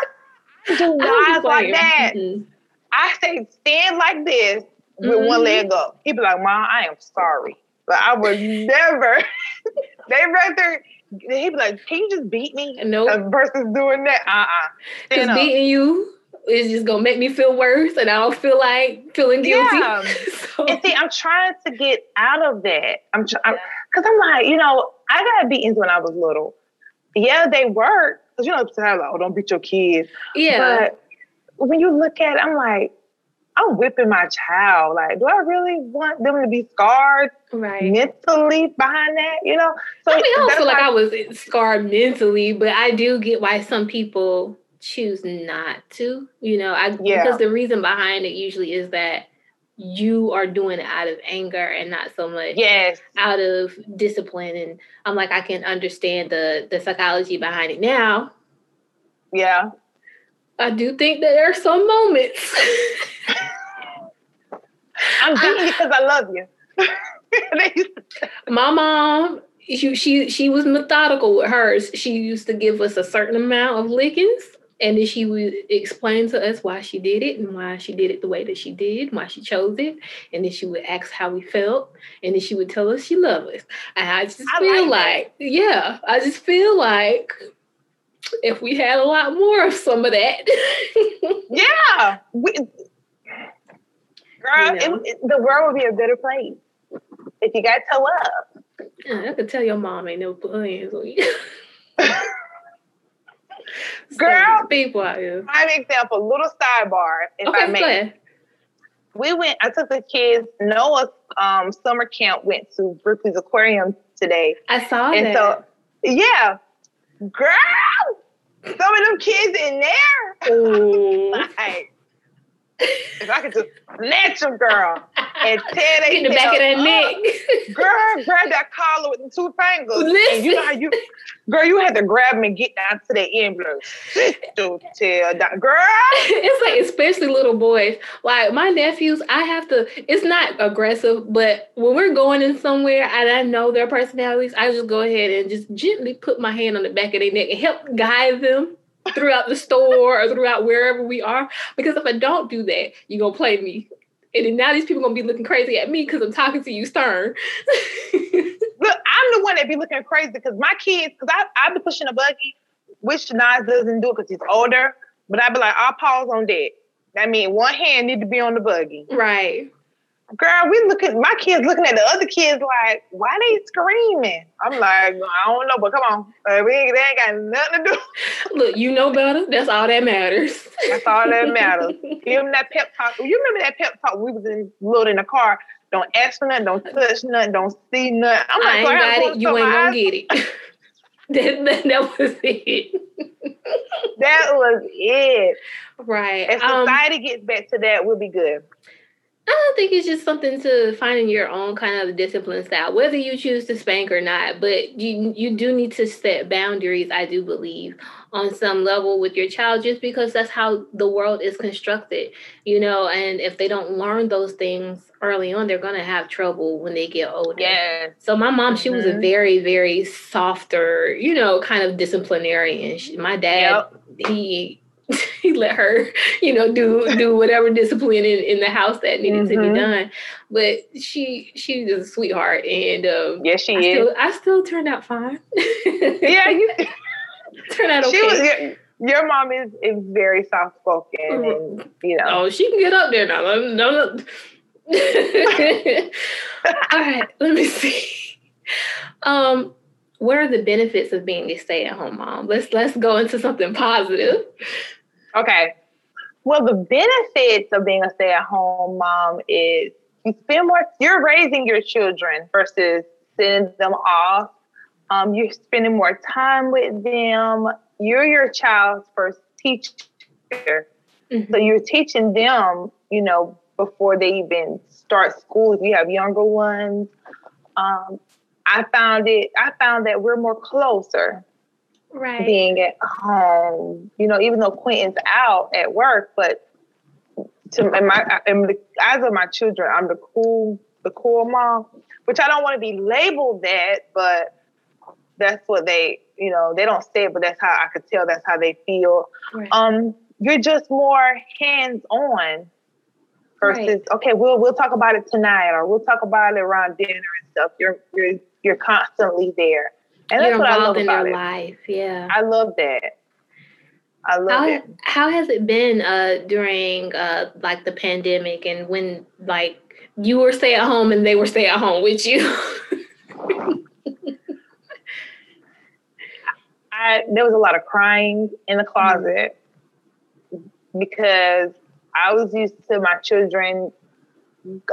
do like that. Mm-mm. I say stand like this with one Mhm. leg up. He'd be like, Mom, I am sorry. But I would never. they rather he'd be like, Can you just beat me? No. Nope. Uh, versus doing that. Uh-uh. Because beating you is just gonna make me feel worse, and I don't feel like feeling guilty. Yeah. so, And see, I'm trying to get out of that. I'm trying because I'm like, you know, I got beatings when I was little. Yeah, they work. Because you know, like, oh, don't beat your kids. yeah, But when you look at it, I'm like, I'm whipping my child. Like, do I really want them to be scarred right. mentally behind that? You know? So I mean, I don't feel like I was scarred mentally, but I do get why some people choose not to. You know, I Yeah. because the reason behind it usually is that you are doing it out of anger and not so much Yes. out of discipline. And I'm like, I can understand the the psychology behind it now. Yeah. I do think that there are some moments. I'm beating you because I love you. They used to- My mom, she, she she was methodical with hers. She used to give us a certain amount of lickings, and then she would explain to us why she did it and why she did it the way that she did, why she chose it, and then she would ask how we felt, and then she would tell us she loved us. And I just I feel like like, yeah, I just feel like if we had a lot more of some of that, yeah. We, girl, You know? it, it- the world would be a better place if you got to love. I could tell your mom ain't no plans on you. Girl. people out here. Prime example, little sidebar, if I Okay, go may. ahead. we went i took the kids noah's um, summer camp went to Ripley's aquarium today I saw and that. so yeah girl some of them kids in there? Like if i could just snatch them girl and tear they Get in the back of that neck. girl grab that collar with the two fingers and you know how you girl you had to grab me and get down to the sit your tail down girl it's like especially little boys. Like my nephews, I have to. It's not aggressive, but when we're going in somewhere and I know their personalities, I just go ahead and just gently put my hand on the back of their neck and help guide them throughout the store or throughout wherever we are. Because if I don't do that, you're gonna play me. And then now these people gonna be looking crazy at me because I'm talking to you stern. Look, I'm the one that be looking crazy because my kids, because I I be pushing a buggy, which Nas doesn't do it because he's older. But I'd be like, I'll pause on that. That means one hand need to be on the buggy. right. Girl, we looking, my kids looking at the other kids like, why they screaming? I'm like, I don't know, but come on, uh, we ain't, they ain't got nothing to do. Look, you know better. That's all that matters. That's all that matters. Give them that pep talk. You remember that pep talk? We was in loading the car. Don't ask for nothing. Don't touch nothing. Don't see nothing. I'm I like, ain't I got gotta it. You ain't gonna get it. that, that, that was it. That was it. Right. If Um, society gets back to that, we'll be good. I don't think it's just something to finding your own kind of discipline style, whether you choose to spank or not. But you you do need to set boundaries. I do believe on some level with your child, just because that's how the world is constructed, you know. And if they don't learn those things early on, they're gonna have trouble when they get older. Yeah. So my mom, she was a Mhm. very, very softer, you know, kind of disciplinarian. She, my dad, he he let her, you know, do do whatever discipline in, in the house that needed to Mhm. be done. But she she was a sweetheart, and um, Yes, she I is. still I still turned out fine. yeah, you, turned out okay. she was. Your, your mom is, is very soft spoken, and you know. Oh, she can get up there now. No, no. no. All right, let me see. Um, what are the benefits of being a stay-at-home mom? Let's let's go into something positive. Okay. Well, the benefits of being a stay-at-home mom is you spend more. You're raising your children versus sending them off. Um, you're spending more time with them. you're your child's first teacher. Mhm. So you're teaching them, you know, before they even start school. If you have younger ones, um, I found it. I found that we're more closer Right. being at home. You know, even though Quentin's out at work, but to in my in the eyes of my children, I'm the cool, the cool mom. Which I don't want to be labeled that, but that's what they, you know, they don't say it, but that's how I could tell. That's how they feel. right. Um, you're just more hands on versus Right. okay, we'll we'll talk about it tonight or we'll talk about it around dinner and stuff. You're you're you're constantly there, and You're what I love involved in their it. life. Yeah. I love that. I love How, it. how has it been uh, during uh, like the pandemic and when like you were stay at home and they were stay at home with you? I there was a lot of crying in the closet because I was used to my children.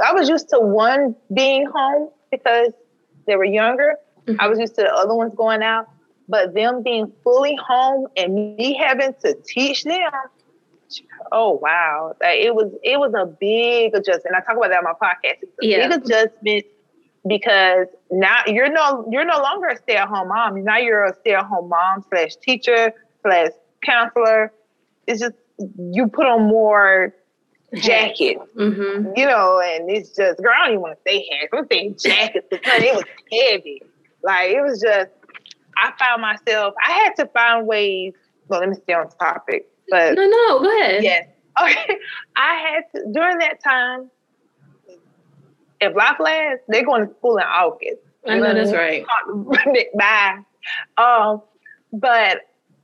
I was used to one being home because they were younger. I was used to the other ones going out, but them being fully home and me having to teach them. Oh wow, Like, it was it was a big adjustment. I talk about that on my podcast. It's a Yeah. big adjustment because now you're no you're no longer a stay at home mom. Now you're a stay at home mom slash teacher slash counselor. It's just you put on more jacket, hmm you know, and it's just girl. I don't even want to say hats. I'm saying jackets because it was heavy. Like it was just. I found myself. I had to find ways. Well, let me stay on topic. But No, no, go ahead. Yes. Okay. I had to during that time. If life lasts, they're going to school in August. I know that's right. Bye. Um, but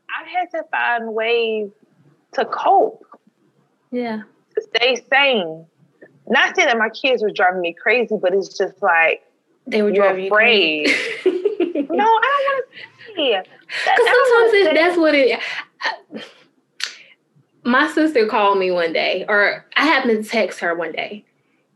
I had to find ways to cope, Yeah. to stay sane. Not saying that my kids were driving me crazy, but it's just like They were You're driving afraid. you no, I don't want to say it. Because sometimes it, that's what it. I- my sister called me one day, or I happened to text her one day,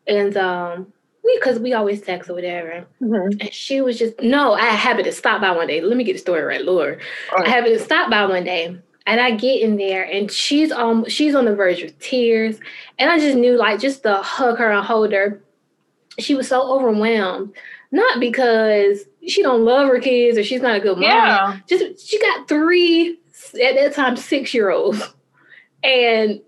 and um, we because we always text or whatever, Mhm. and she was just no. I happened to stop by one day. Let me get the story right, Lord. I happened to stop by one day, and I get in there, and she's on she's on the verge of tears, and I just knew like just to hug her and hold her. She was so overwhelmed, not because she don't love her kids or she's not a good mom Yeah. just she got three at that time six year olds and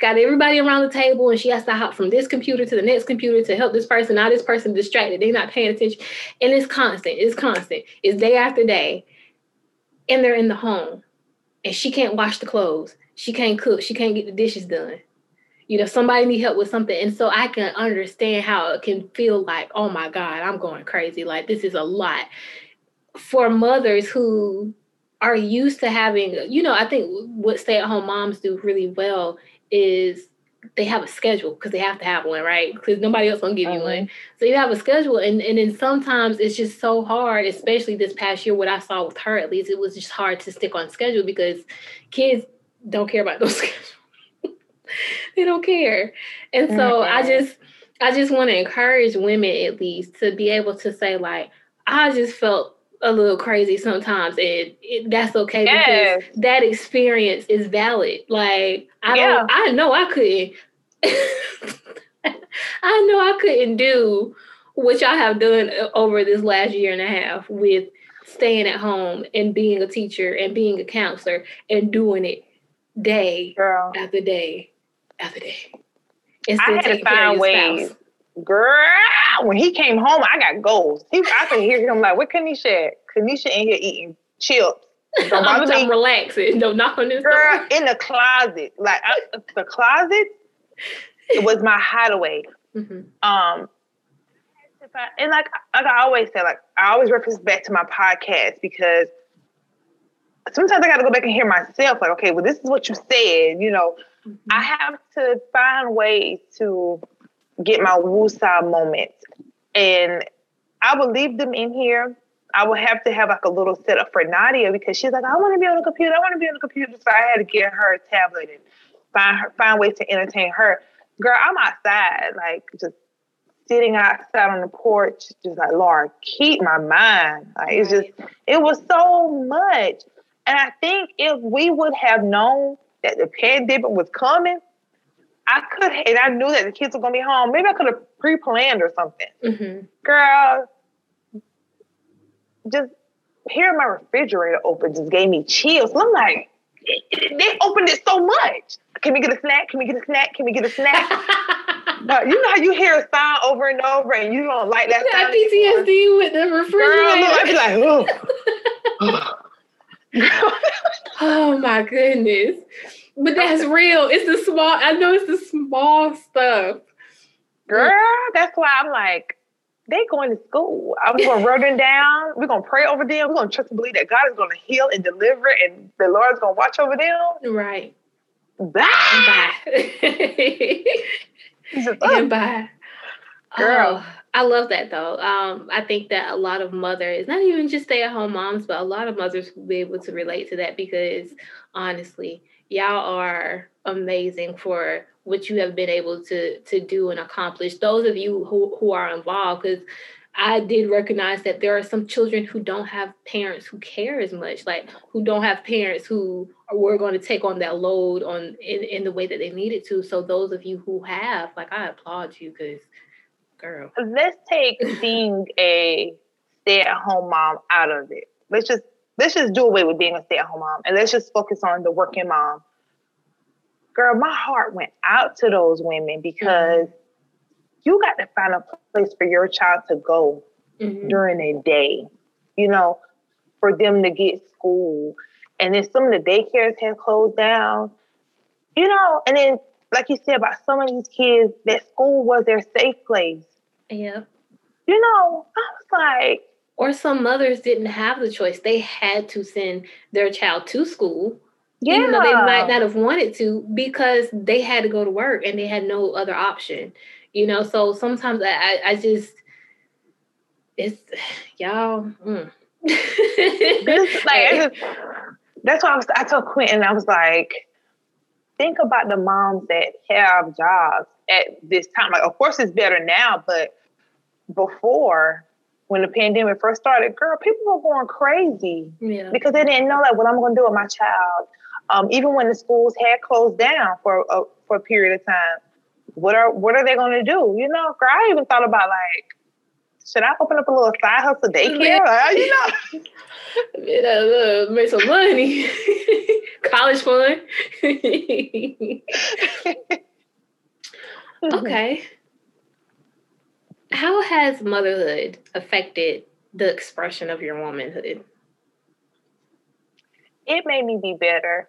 got everybody around the table and she has to hop from this computer to the next computer to help this person. Now this person distracted. They're not paying attention. And it's constant. It's constant. It's day after day. And they're in the home. And she can't wash the clothes. She can't cook. She can't get the dishes done you know somebody need help with something and so i can understand how it can feel like oh my god i'm going crazy like this is a lot for mothers who are used to having, you know, I think what stay at home moms do really well is they have a schedule because they have to have one, right? Because nobody else gonna give you one. Mm-hmm. So you have a schedule, and and then sometimes it's just so hard, especially this past year. What I saw with her, at least, it was just hard to stick on schedule because kids don't care about those schedules. they don't care, and so I just I just want to encourage women at least to be able to say like I just felt a little crazy sometimes and it, that's okay Yes. because that experience is valid like i Yeah. don't i know i couldn't i know i couldn't do what y'all have done uh, over this last year and a half with staying at home and being a teacher and being a counselor and doing it day Girl. after day after day I had to taking care of find ways. spouse. Girl, when he came home, I got goals. He, I could hear him like, "Where Kanisha at? Kanisha in here eating chips." Don't I'm, me. relaxing. Don't knock on this Girl, door. in the closet, like I, the closet, it was my hideaway. Mhm. Um, and like like I always say, like I always reference back to my podcast because sometimes I got to go back and hear myself. Like, okay, well, this is what you said. You know, I mm-hmm. have to find ways to get my woosah moments, and I will leave them in here. I will have to have like a little setup for Nadia because she's like, I want to be on the computer. I want to be on the computer. So I had to get her a tablet and find her, find ways to entertain her. Girl, I'm outside, like just sitting outside on the porch, just like Laura, keep my mind. Like it's just, it was so much. And I think if we would have known that the pandemic was coming, I could, and I knew that the kids were gonna be home. Maybe I could have pre-planned or something. Mhm. Girl, just hearing my refrigerator open just gave me chills. I'm like, they opened it so much. Can we get a snack? Can we get a snack? Can we get a snack? but you know how you hear a sound over and over and you don't like that Got sound. anymore? PTSD with the Girl, refrigerator. I'd be like, oh. Oh my goodness. But that's real. It's the small, I know it's the small stuff. Girl, that's why I'm like, they going to school. I'm gonna run them down. We're gonna pray over them. We're gonna trust and believe that God is gonna heal and deliver, and the Lord's gonna watch over them. Right. Bye. Bye. He's and bye. Girl. Oh, I love that though. Um, I think that a lot of mothers, not even just stay at home moms, but a lot of mothers will be able to relate to that because honestly, y'all are amazing for what you have been able to to do and accomplish. Those of you who, who are involved, because I did recognize that there are some children who don't have parents who care as much, like who don't have parents who are, were going to take on that load on in, in the way that they needed to. So those of you who have, like I applaud you because girl. let's take being a stay-at-home mom out of it. Let's just let's just do away with being a stay-at-home mom and let's just focus on the working mom. Girl, my heart went out to those women because you got to find a place for your child to go Mhm. during the day, you know, for them to get school. And then some of the daycares have closed down, you know, and then like you said about some of these kids, that school was their safe place. Yeah. You know, I was like, Or some mothers didn't have the choice. They had to send their child to school, yeah, even though they might not have wanted to, because they had to go to work and they had no other option. You know, so sometimes I, I, I just, it's y'all. Mm. This, like, that's why I was. I told Quentin, I was like, think about the moms that have jobs at this time. Like, of course, it's better now, but before, when the pandemic first started, girl, people were going crazy yeah. because they didn't know like what I'm going to do with my child. Um, even when the schools had closed down for a, for a period of time, what are what are they going to do? You know, girl, I even thought about like, should I open up a little side hustle daycare? Like, you know. Made, a little- made some money. College fund. okay. How has motherhood affected the expression of your womanhood? it made me be better.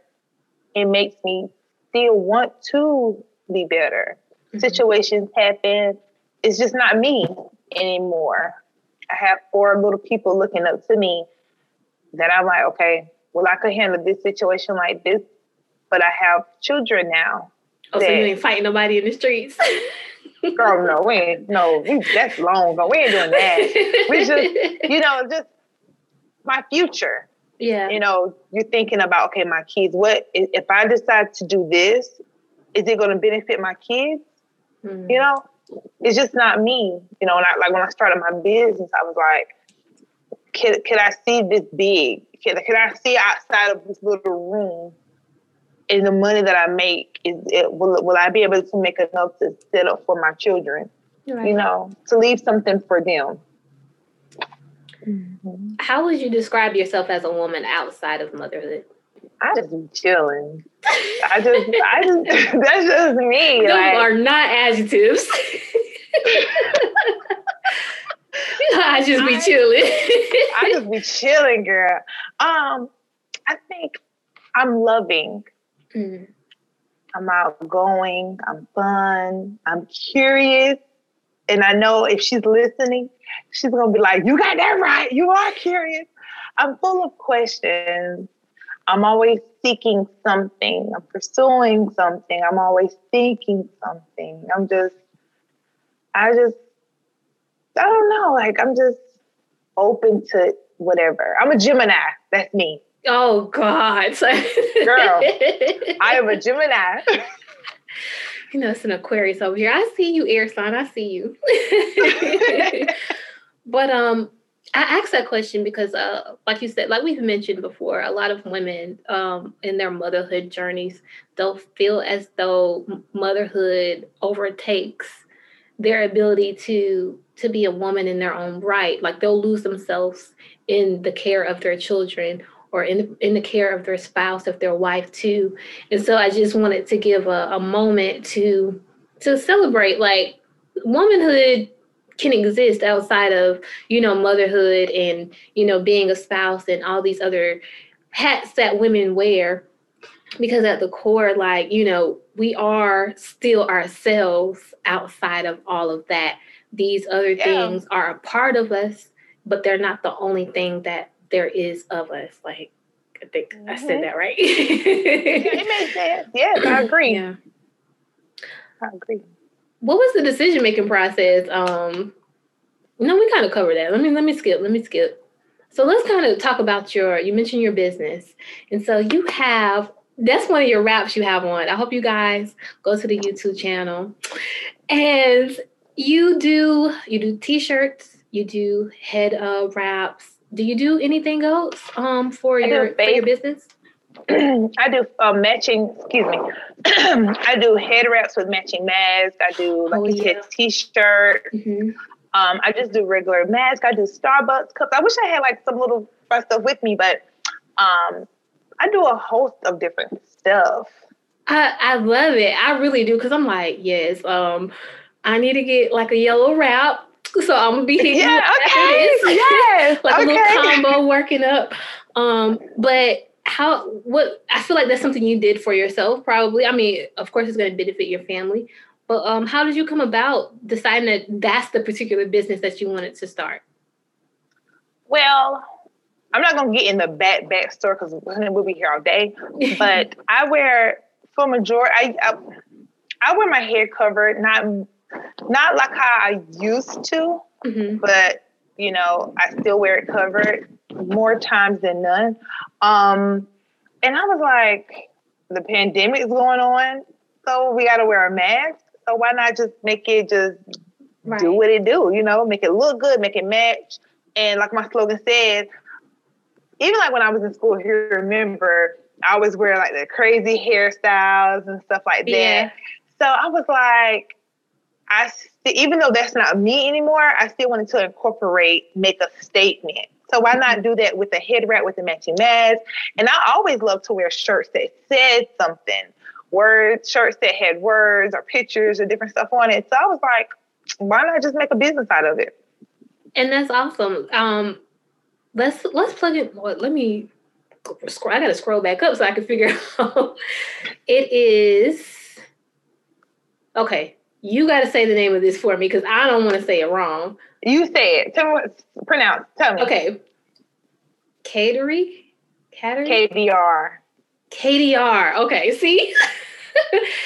It makes me still want to be better. Mhm. Situations happen. It's just not me anymore. I have four little people looking up to me that I'm like, okay, well, I could handle this situation like this, but I have children now. Oh, so you ain't fighting nobody in the streets? Girl, no, we ain't, no, we, that's long ago. We ain't doing that. We just, you know, just my future. yeah. you know, you're thinking about, okay, my kids, what if I decide to do this, is it going to benefit my kids? Mhm. You know, it's just not me. You know, and I, like when I started my business, I was like, can, can I see this big? Can, can I see outside of this little room? And the money that I make, is it, will, will I be able to make enough to set up for my children? Right. You know, to leave something for them. How would you describe yourself as a woman outside of motherhood? I just be chilling. I just, I just, that's just me. Those like, are not adjectives. I just be I- chilling. I just be chilling, girl. Um, I think I'm loving. Mm, I'm outgoing. I'm fun. I'm curious. And I know if she's listening, she's gonna be like, "You got that right. You are curious." I'm full of questions. I'm always seeking something. I'm pursuing something. I'm always thinking something. I'm just, I just, I don't know. Like I'm just open to whatever. I'm a Gemini. That's me. Oh God, Girl, I am a Gemini. you know, it's an Aquarius over here. I see you, air sign. I see you. but um, I asked that question because, uh, like you said, like we've mentioned before, a lot of women um, in their motherhood journeys, they'll feel as though motherhood overtakes their ability to to be a woman in their own right. Like they'll lose themselves in the care of their children or in in the care of their spouse, of their wife too. And so I just wanted to give a, a moment to to celebrate like womanhood can exist outside of you know motherhood and you know being a spouse and all these other hats that women wear because at the core like you know we are still ourselves outside of all of that these other Yeah. things are a part of us but they're not the only thing that there is of us like i think i Mhm. said that right Yeah, it makes sense. Yes, I agree. yeah I agree. what was the decision making process? Um, no, we kind of covered that. Let me let me skip. Let me skip. So let's kind of talk about your. You mentioned your business, and so you have. That's one of your wraps you have on. I hope you guys go to the YouTube channel, and you do you do t-shirts, you do head uh, wraps. Do you do anything else um for I your for your business? I do uh, matching. Excuse me. I do head wraps with matching mask. I do like Oh, you yeah. said, t-shirt. Mhm. Um, I just do regular mask. I do Starbucks cups. I wish I had like some little stuff with me, but um, I do a host of different stuff. I, I love it. I really do because I'm like, yes, um, I need to get like a yellow wrap. So I'm gonna be hitting Yeah, okay. this. Yes. like a little combo working up. Um, but how what I feel like that's something you did for yourself, probably. I mean, of course it's gonna benefit your family. But um, how did you come about deciding that that's the particular business that you wanted to start? Well, I'm not gonna get in the back back store because we'll be here all day. But I wear for majority, I, I I wear my hair covered, not not like how I used to, Mhm. but you know, I still wear it covered more times than none. Um, and I was like, the pandemic is going on, so we got to wear a mask. So why not just make it just Right. do what it do? You know, make it look good, make it match. And like my slogan said, even like when I was in school, if you remember, I always wear like the crazy hairstyles and stuff like that. Yeah. So I was like, I st- even though that's not me anymore, I still wanted to incorporate, make a statement. So why not do that with a head wrap with a matching mask? And I always love to wear shirts that said something, words, shirts that had words or pictures or different stuff on it. So I was like, why not just make a business out of it? And that's awesome. Um, let's let's plug it. Let me. I gotta scroll back up so I can figure out. it is okay. You got to say the name of this for me because I don't want to say it wrong. You say it. Tell me what's pronounced. Tell me. Okay. Catering? Catering? KDR. KDR. Okay, see?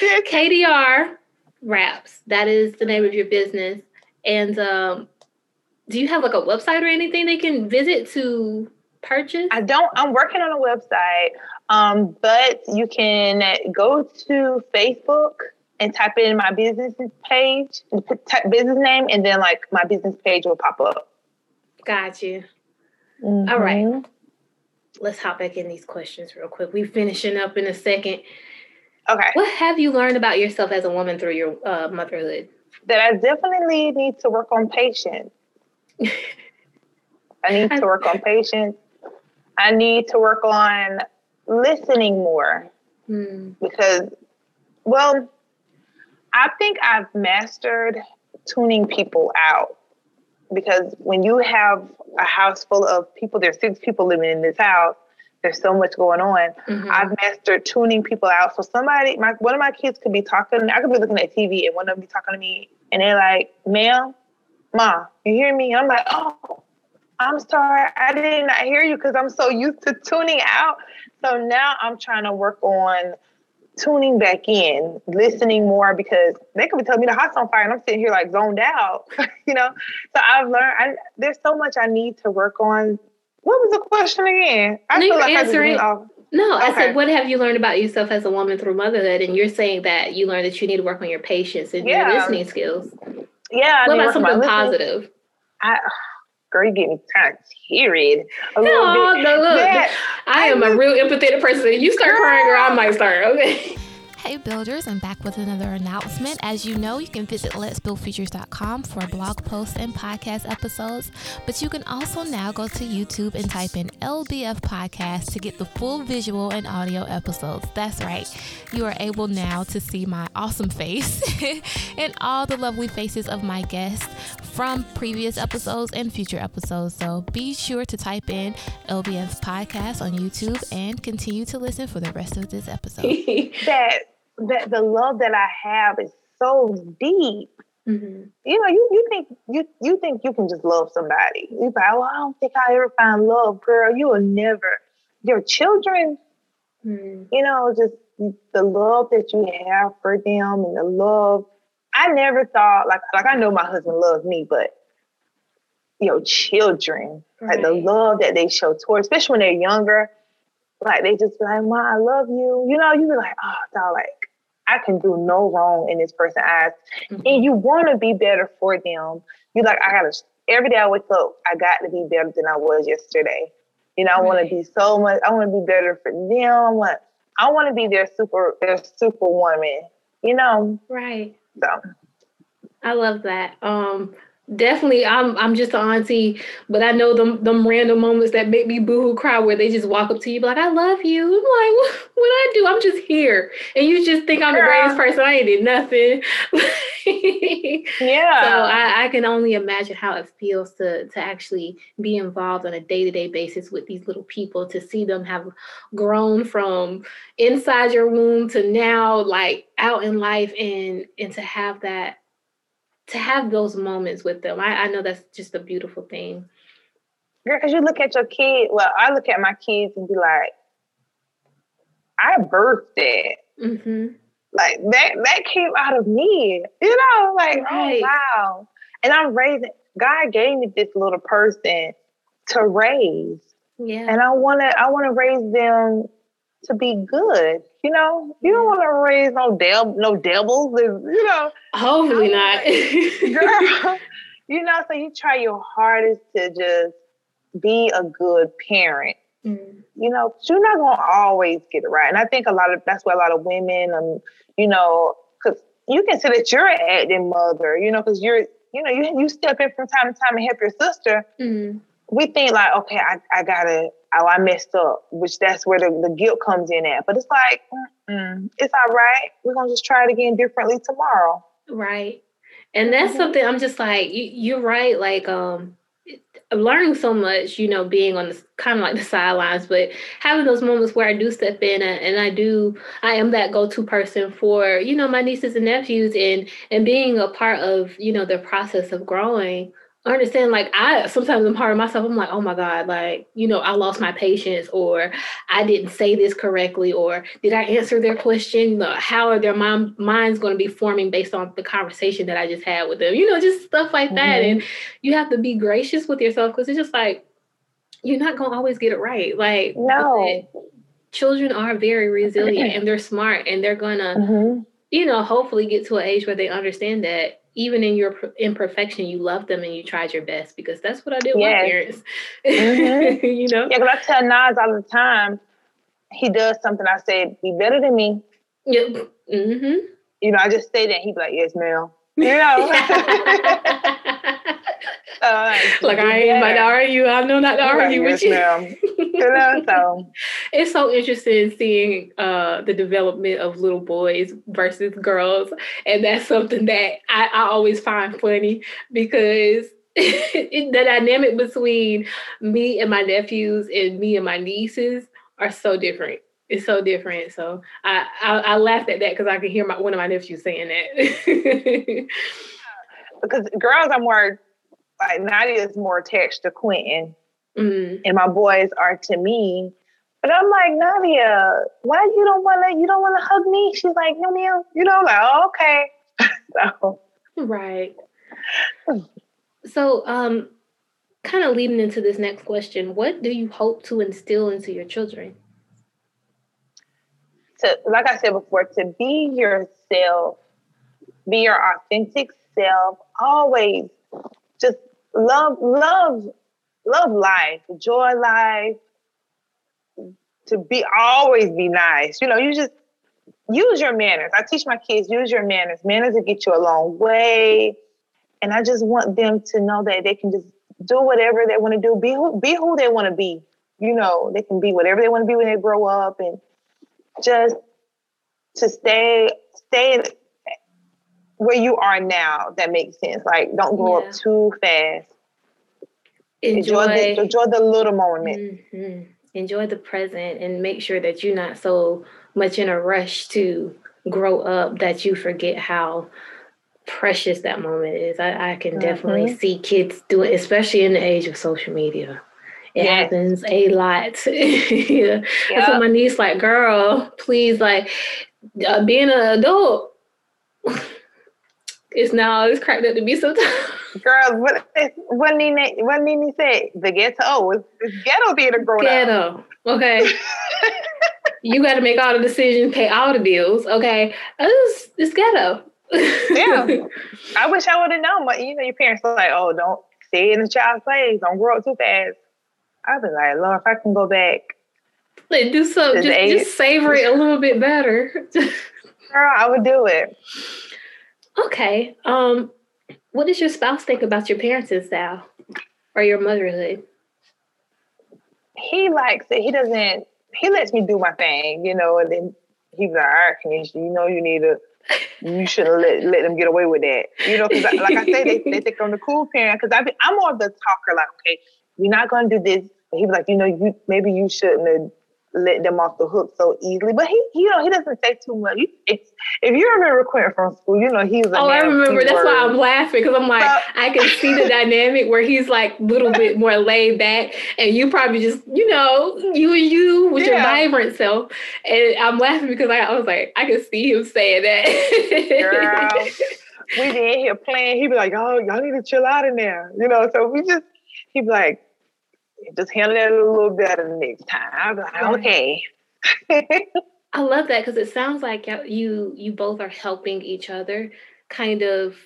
KDR Wraps. That is the name of your business. And um, do you have like a website or anything they can visit to purchase? I don't. I'm working on a website, um, but you can go to Facebook and type in my business page, type business name, and then like my business page will pop up. Got you. All right. Let's hop back in these questions real quick. We finishing up in a second. Okay. What have you learned about yourself as a woman through your uh, motherhood? That I definitely need to work on patience. I need to work on patience. I need to work on listening more. Hmm. because, well, I think I've mastered tuning people out. Because when you have a house full of people, there's six people living in this house. There's so much going on. Mhm. I've mastered tuning people out. So somebody, my one of my kids could be talking. I could be looking at TV, and one of them be talking to me, and they're like, "Ma'am, ma, you hear me?" And I'm like, "Oh, I'm sorry, I did not hear you because I'm so used to tuning out." So now I'm trying to work on tuning back in, listening more because they could be telling me the house on fire and I'm sitting here like zoned out, you know. So I've learned I, there's so much I need to work on. What was the question again? I No, you I just answer off. No, I said, what have you learned about yourself as a woman through motherhood? And you're saying that you learned that you need to work on your patience and Yeah. your listening skills. Yeah. I what about work on my something positive? I, girl, you get me kind of teary a little No, look, That- I am a real empathetic person. You start crying, girl, I might start. Okay. Hey builders, I'm back with another announcement. As you know, you can visit letsbuildfeatures.com for blog posts and podcast episodes, but you can also now go to YouTube and type in LBF Podcast to get the full visual and audio episodes. That's right. You are able now to see my awesome face and all the lovely faces of my guests from previous episodes and future episodes. So be sure to type in LBF Podcast on YouTube and continue to listen for the rest of this episode. that that the love that I have is so deep. Mhm. You know, you you think you you think you can just love somebody. You like, well, I don't think I ever find love, girl. You will never. Your children, Mhm. you know, just the love that you have for them and the love. I never thought like like I know my husband loves me, but your children, like the love that they show towards, especially when they're younger, like they just be like, "Mom, I love you." You know, you be like, "Oh, dog, like I can do no wrong in this person's eyes," Mhm. and you want to be better for them. You're like, I gotta every day I wake up, I got to be better than I was yesterday. You know, I want to be so much. I want to be better for them. I want, I want to be their super, their superwoman. You know, Right. so I love that. Um, definitely, I'm I'm just an auntie, but I know them them random moments that make me boohoo cry where they just walk up to you, be like, "I love you." I'm like, "What? What I do? I'm just here," and you just think I'm the greatest person. I ain't did nothing. yeah. So I, I can only imagine how it feels to to actually be involved on a day to day basis with these little people to see them have grown from inside your womb to now like out in life and and to have that to have those moments with them. I, I know that's just a beautiful thing. Girl, because you look at your kid. Well, I look at my kids and be like, I birthed that. hmm Like that that came out of me. You know, like Right. oh wow. And I'm raising God gave me this little person to raise. Yeah. And I wanna I wanna raise them to be good. You know, you don't want to raise no del no devils, you know, Hopefully not. girl. you know, so you try your hardest to just be a good parent. Mm, you know, you're not gonna always get it right. And I think a lot of that's why a lot of women, um, you know, because you can say that you're an acting mother, you know, because you're, you know, you you step in from time to time and help your sister. mm, We think like, okay, I, I gotta, oh, I messed up, which that's where the, the guilt comes in at. But it's like, mm it's all right. We're gonna just try it again differently tomorrow. Right. And that's Mhm. something I'm just like, you, you're right. Like, um, I'm learning so much, you know, being on the kind of like the sidelines, but having those moments where I do step in and, and I do, I am that go-to person for, you know, my nieces and nephews and, and being a part of, you know, the process of growing. I understand, like, I sometimes I'm hard on myself. I'm like, oh my God, like, you know, I lost my patience or I didn't say this correctly or did I answer their question? How are their mom, minds going to be forming based on the conversation that I just had with them? You know, just stuff like that. Mhm. And you have to be gracious with yourself because it's just like, you're not going to always get it right. Like, No. children are very resilient and they're smart and they're going to, Mm-hmm. you know, hopefully get to an age where they understand that even in your imperfection, you love them and you tried your best because that's what I did with my parents. Mhm. you know? Yeah, because I tell Nas all the time, he does something. I say, be better than me. Yep. Mm-hmm. You know, I just say that. He'd be like, yes, ma'am. You know? Uh, like I ain't about to argue. I know not to He'd argue with you. ma'am. You know, so it's so interesting seeing uh, the development of little boys versus girls, and that's something that I, I always find funny because the dynamic between me and my nephews and me and my nieces are so different. It's so different. So I I, I laughed at that because I could hear my one of my nephews saying that. because girls are more like Nadia is more attached to Quentin, Mm. and my boys are to me. But I'm like Nadia, why you don't want to? You don't want to hug me? She's like, no, no. You know, like oh, okay. so Right. So, um, kind of leading into this next question, what do you hope to instill into your children? to like I said before, to be yourself, be your authentic self, always love love love life, enjoy life, to be always be nice. You know, you just use your manners. I teach my kids use your manners. Manners will get you a long way. And I just want them to know that they can just do whatever they want to do. Be who be who they want to be. You know, they can be whatever they want to be when they grow up, and just to stay stay where you are now. That makes sense. Like, don't grow Yeah. up too fast. Enjoy, Enjoy the, enjoy the little moment. Mhm. enjoy the present, and make sure that you're not so much in a rush to grow up that you forget how precious that moment is. I, I can definitely Mhm. see kids do it, especially in the age of social media. It Yes. happens a lot. yeah. That's Yeah. what my niece like, girl, please, like, uh, being an adult, it's now it's cracked up to be sometimes. Girls, what what Nene what Nene said? The ghetto. Oh, it's, it's ghetto being a grown up. Ghetto. Okay. you got to make all the decisions, pay all the bills. Okay. Oh, it's, it's ghetto. Yeah. I wish I would have known, but you know, your parents are like, oh, don't stay in the child's place, don't grow up too fast. I'd be like, Lord, if I can go back, like, do something. Just, just savor it a little bit better. girl, I would do it. Okay. Um, what does your spouse think about your parenting style or your motherhood? He likes it. He doesn't. He lets me do my thing, you know, and then he's like, all right, you know, you need to. You shouldn't let let them get away with that, you know. Because like I say, they, they think I'm the cool parent. Because I'm more of the talker. Like, okay, we're not gonna do this. But he was like, you know, you maybe you shouldn't have let them off the hook so easily. But he, you know, he doesn't say too much. You- If, you remember Quentin from school, you know he's. A Oh, I remember. That's why I'm laughing because I'm like, I can see the dynamic where he's like a little bit more laid back, and you probably just, you know, you and you with your vibrant self. And I'm laughing because I, I was like, I can see him saying that. Girl. we be in here playing. He'd be like, "Oh, y'all need to chill out in there," you know. So we just, he'd be like, "Just handle it a little better next time." Like, Right. "Okay." I love that because it sounds like you you both are helping each other kind of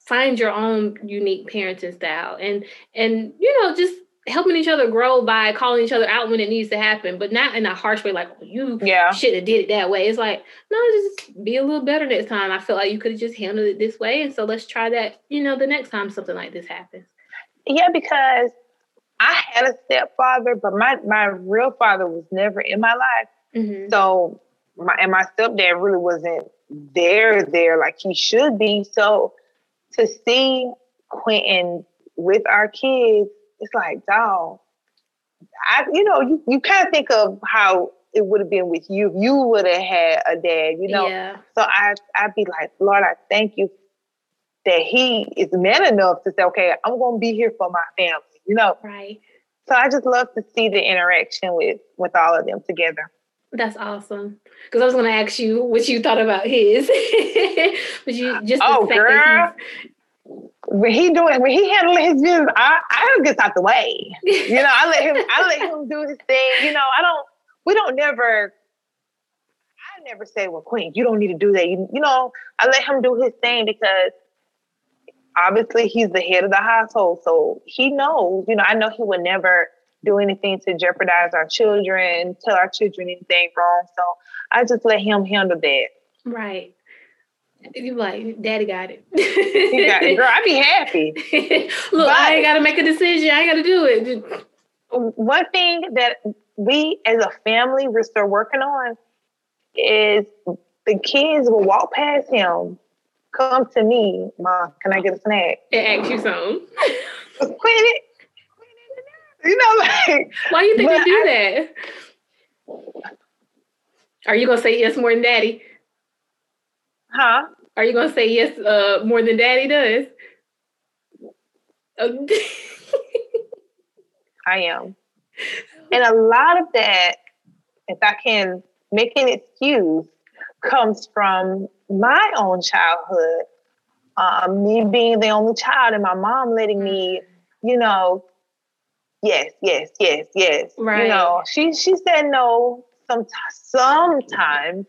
find your own unique parenting style and and you know just helping each other grow by calling each other out when it needs to happen, but not in a harsh way like you yeah, should have did it that way. It's like, no, just be a little better next time. I feel like you could have just handled it this way. And so let's try that, you know, the next time something like this happens. yeah, because I had a stepfather, but my my real father was never in my life. Mm-hmm. So my and my stepdad really wasn't there there like he should be. So to see Quentin with our kids, it's like, dog. I you know, you, you kind of think of how it would have been with you if you would have had a dad, you know. yeah. So I I'd be like, Lord, I thank you that he is man enough to say, okay, I'm gonna be here for my family, you know. Right. So I just love to see the interaction with with all of them together. That's awesome. Because I was going to ask you what you thought about his, but you just Oh, that when he doing when he handling his business, I I don't get out the way. You know, I let him I let him do his thing. You know, I don't we don't never I never say, well, Queen, you don't need to do that. You, you know, I let him do his thing because obviously he's the head of the household. So he knows, you know, I know he would never do anything to jeopardize our children, tell our children anything wrong. So I just let him handle that. right. You like, Daddy got it. Got, girl, I'd be happy. Look, I ain't got to make a decision. I ain't got to do it. one thing that we as a family we're still working on is the kids will walk past him, come to me, Mom, can I get a snack? And ask you something. Quit it. You know, like Why do you think they do that? Are you gonna say yes more than daddy? huh? Are you gonna say yes uh, more than daddy does? Uh, I am. And a lot of that, if I can make an excuse, comes from my own childhood. Um, me being the only child and my mom letting me, you know, yes, yes, yes, yes. Right. You know, she she said no some sometimes,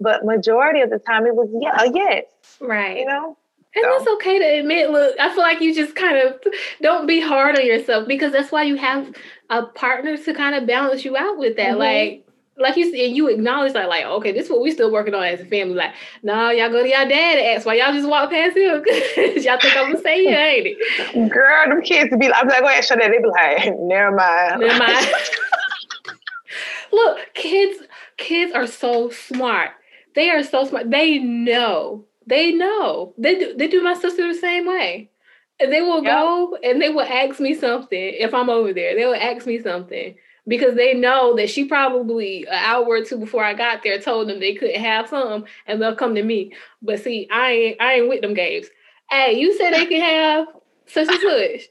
but majority of the time it was yeah, a yes, right. you know? And So- that's okay to admit. Look, I feel like you just kind of don't be hard on yourself because that's why you have a partner to kind of balance you out with that. Mhm. Like, like you said, you acknowledge that, like, okay, this is what we still working on as a family. Like, no, y'all go to y'all dad and ask why y'all just walk past him because y'all think I'm gonna say yeah, ain't it? Girl, them kids be like, I'm like, go ahead, show that. They be like, never mind. Never mind. Look, kids, kids are so smart. They are so smart. They know. They know. They do. They do my sister the same way. And they will Yep. go and they will ask me something if I'm over there. They will ask me something because they know that she probably an hour or two before I got there told them they couldn't have some, and they'll come to me. But see, I ain't. I ain't with them games. Hey, you said they can have such and such.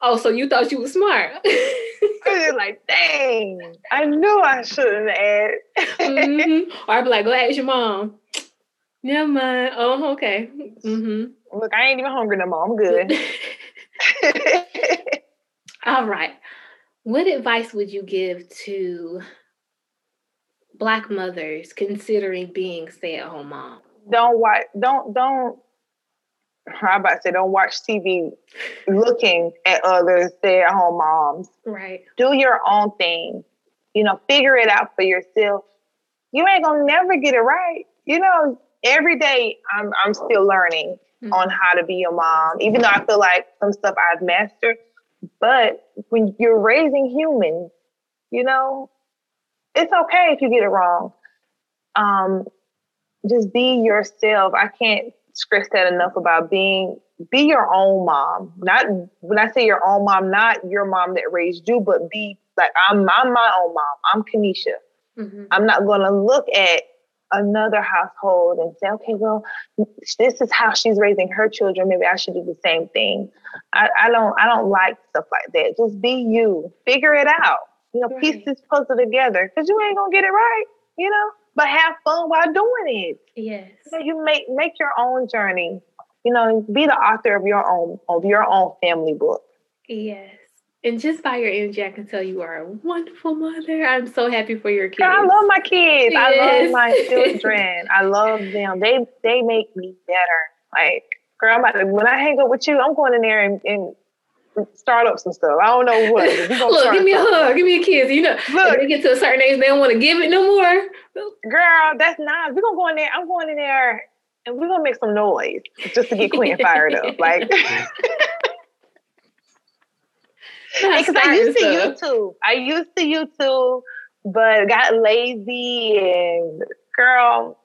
Oh, so you thought you was smart? I was like, dang, I knew I shouldn't have asked. Mhm. Or I'd be like, go ask your mom. Never mind. Oh, okay. Mm-hmm. Look, I ain't even hungry no more. I'm good. All right. What advice would you give to Black mothers considering being stay-at-home mom? don't watch. Don't don't. I'm about to say, don't watch TV looking at other stay-at-home moms. Right. Do your own thing. You know, figure it out for yourself. You ain't gonna never get it right. You know, every day I'm I'm still learning Mhm. on how to be a mom, even though I feel like some stuff I've mastered. But when you're raising humans, you know, it's okay if you get it wrong. Um, just be yourself. I can't stress that enough about being be your own mom. Not when I say your own mom, not your mom that raised you, but be like I'm I'm my own mom. I'm Kanisha. Mhm. I'm not going to look at another household and say, okay, well, this is how she's raising her children. Maybe I should do the same thing. I, I don't, I don't like stuff like that. Just be you. Figure it out. You know, piece this puzzle together because you ain't gonna get it right. You know, but have fun while doing it. Yes. Know, you make make your own journey. You know, be the author of your own of your own family book. Yes. And just by your energy, I can tell you are a wonderful mother. I'm so happy for your kids. I love my kids. I love my children. I love them. They they make me better. Like, girl, I'm about to, when I hang up with you, I'm going in there and, and start up some stuff. I don't know what. Look, give me a hug. Give me a kiss. You know, Look. they get to a certain age, they don't want to give it no more. Girl, that's nice. We're gonna go in there. I'm going in there and we're gonna make some noise just to get Quinn fired up. Like Not because I used to. YouTube. I used to YouTube, but got lazy and girl,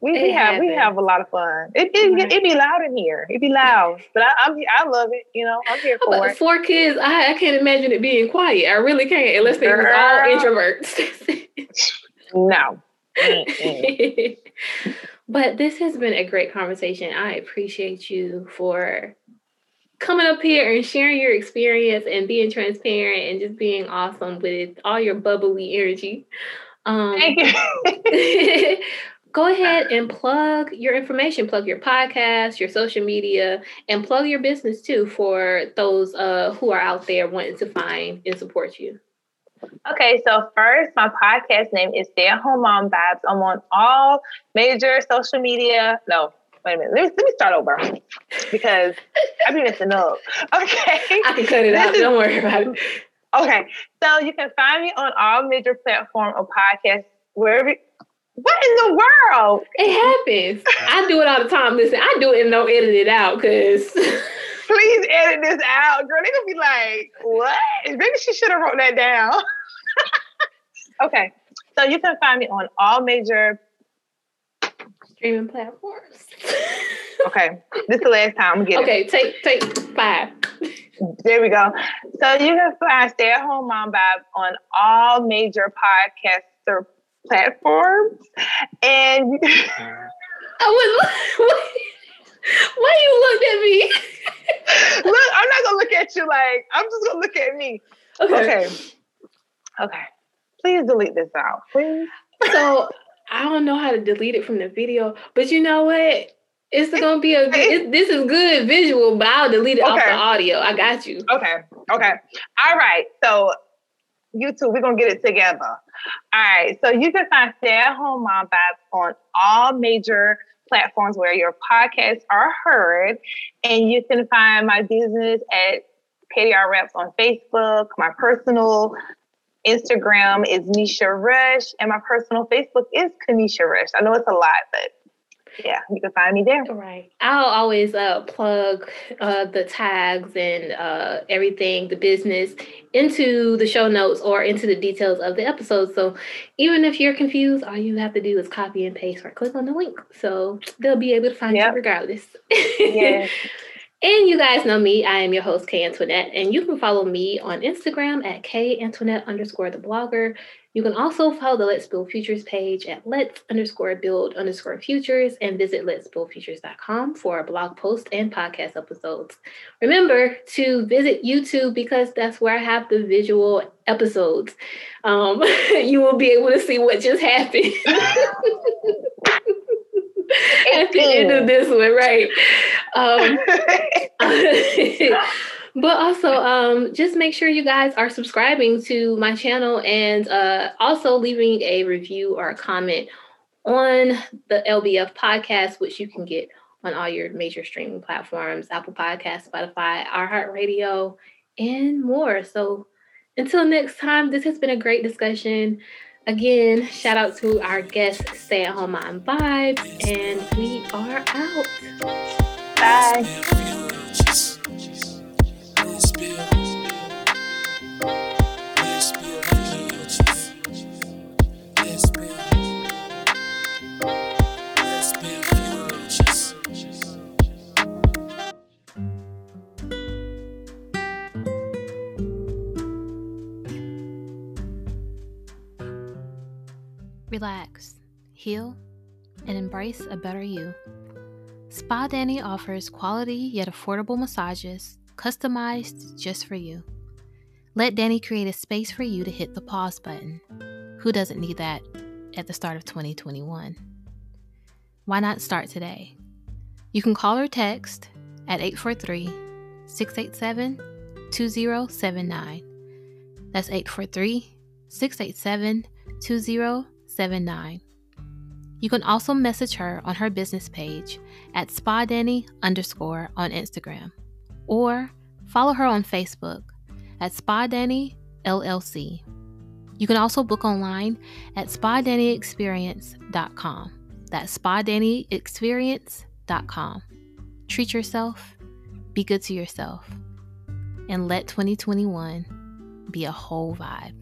we, we have we have a lot of fun. It it, it be loud in here. It be loud, but I I'm, I love it. You know, I'm here for it. four kids? I, I can't imagine it being quiet. I really can't, unless they was all introverts. No. But this has been a great conversation. I appreciate you for coming up here and sharing your experience and being transparent and just being awesome with all your bubbly energy. Um, Thank you. go ahead and plug your information, plug your podcast, your social media, and plug your business too for those uh, who are out there wanting to find and support you. Okay, so first, my podcast name is Stay at Home Mom Vibes. I'm on all major social media. No, wait a minute. Let me, let me start over because I've been messing up. Okay. I can cut it This out. is- Don't worry about it. Okay. So you can find me on all major platforms of podcasts, wherever. What in the world? It happens. I do it all the time. Listen, I do it and don't edit it out because Please edit this out, girl. They're gonna be like, what? Maybe she should have wrote that down. okay. So you can find me on all major streaming platforms. Okay, this is the last time I'm getting. okay, take take five. There we go. So you can find Stay at Home Mom Vibe on all major podcaster platforms, and you- I was. Why you looked at me? look, I'm not gonna look at you like I'm just gonna look at me. Okay, okay. Please delete this out, please. So I don't know how to delete it from the video, but you know what? It's gonna be a good. It, this is good visual, but I'll delete it off the audio. I got you. Okay, okay. All right. So you YouTube, we're gonna get it together. All right. So you can find Stay at Home Mom Vibes on all major platforms where your podcasts are heard. And you can find my business at KDR Reps on Facebook. My personal Instagram is Nisha Rush, and my personal Facebook is Kanisha Rush. I know it's a lot, but yeah, you can find me there. Right. I'll always uh, plug uh, the tags and uh, everything, the business, into the show notes or into the details of the episode. So even if you're confused, all you have to do is copy and paste or click on the link. So they'll be able to find Yep. you regardless. Yeah. And you guys know me. I am your host, K Antoinette, and you can follow me on Instagram at K Antoinette underscore the blogger. You can also follow the Let's Build Futures page at let's underscore build underscore futures and visit let's build futures.com for blog posts and podcast episodes. Remember to visit YouTube because that's where I have the visual episodes. Um, you will be able to see what just happened. At the end of this one, right? Um, but also um, just make sure you guys are subscribing to my channel and uh, also leaving a review or a comment on the lbf podcast which you can get on all your major streaming platforms apple podcast spotify iheartradio and more. So until next time this has been a great discussion again shout out to our guest stay at home mom vibes and we are out Bye. Relax, heal, and embrace a better you. Spa Danny offers quality yet affordable massages customized just for you. Let Danny create a space for you to hit the pause button. Who doesn't need that at the start of 2021? Why not start today? You can call or text at 843 687 2079. That's 843 687 2079. You can also message her on her business page at SpaDanny underscore on Instagram or follow her on Facebook at SpaDanny LLC. You can also book online at SpaDannyExperience.com. That's SpaDannyExperience.com. Treat yourself, be good to yourself, and let 2021 be a whole vibe.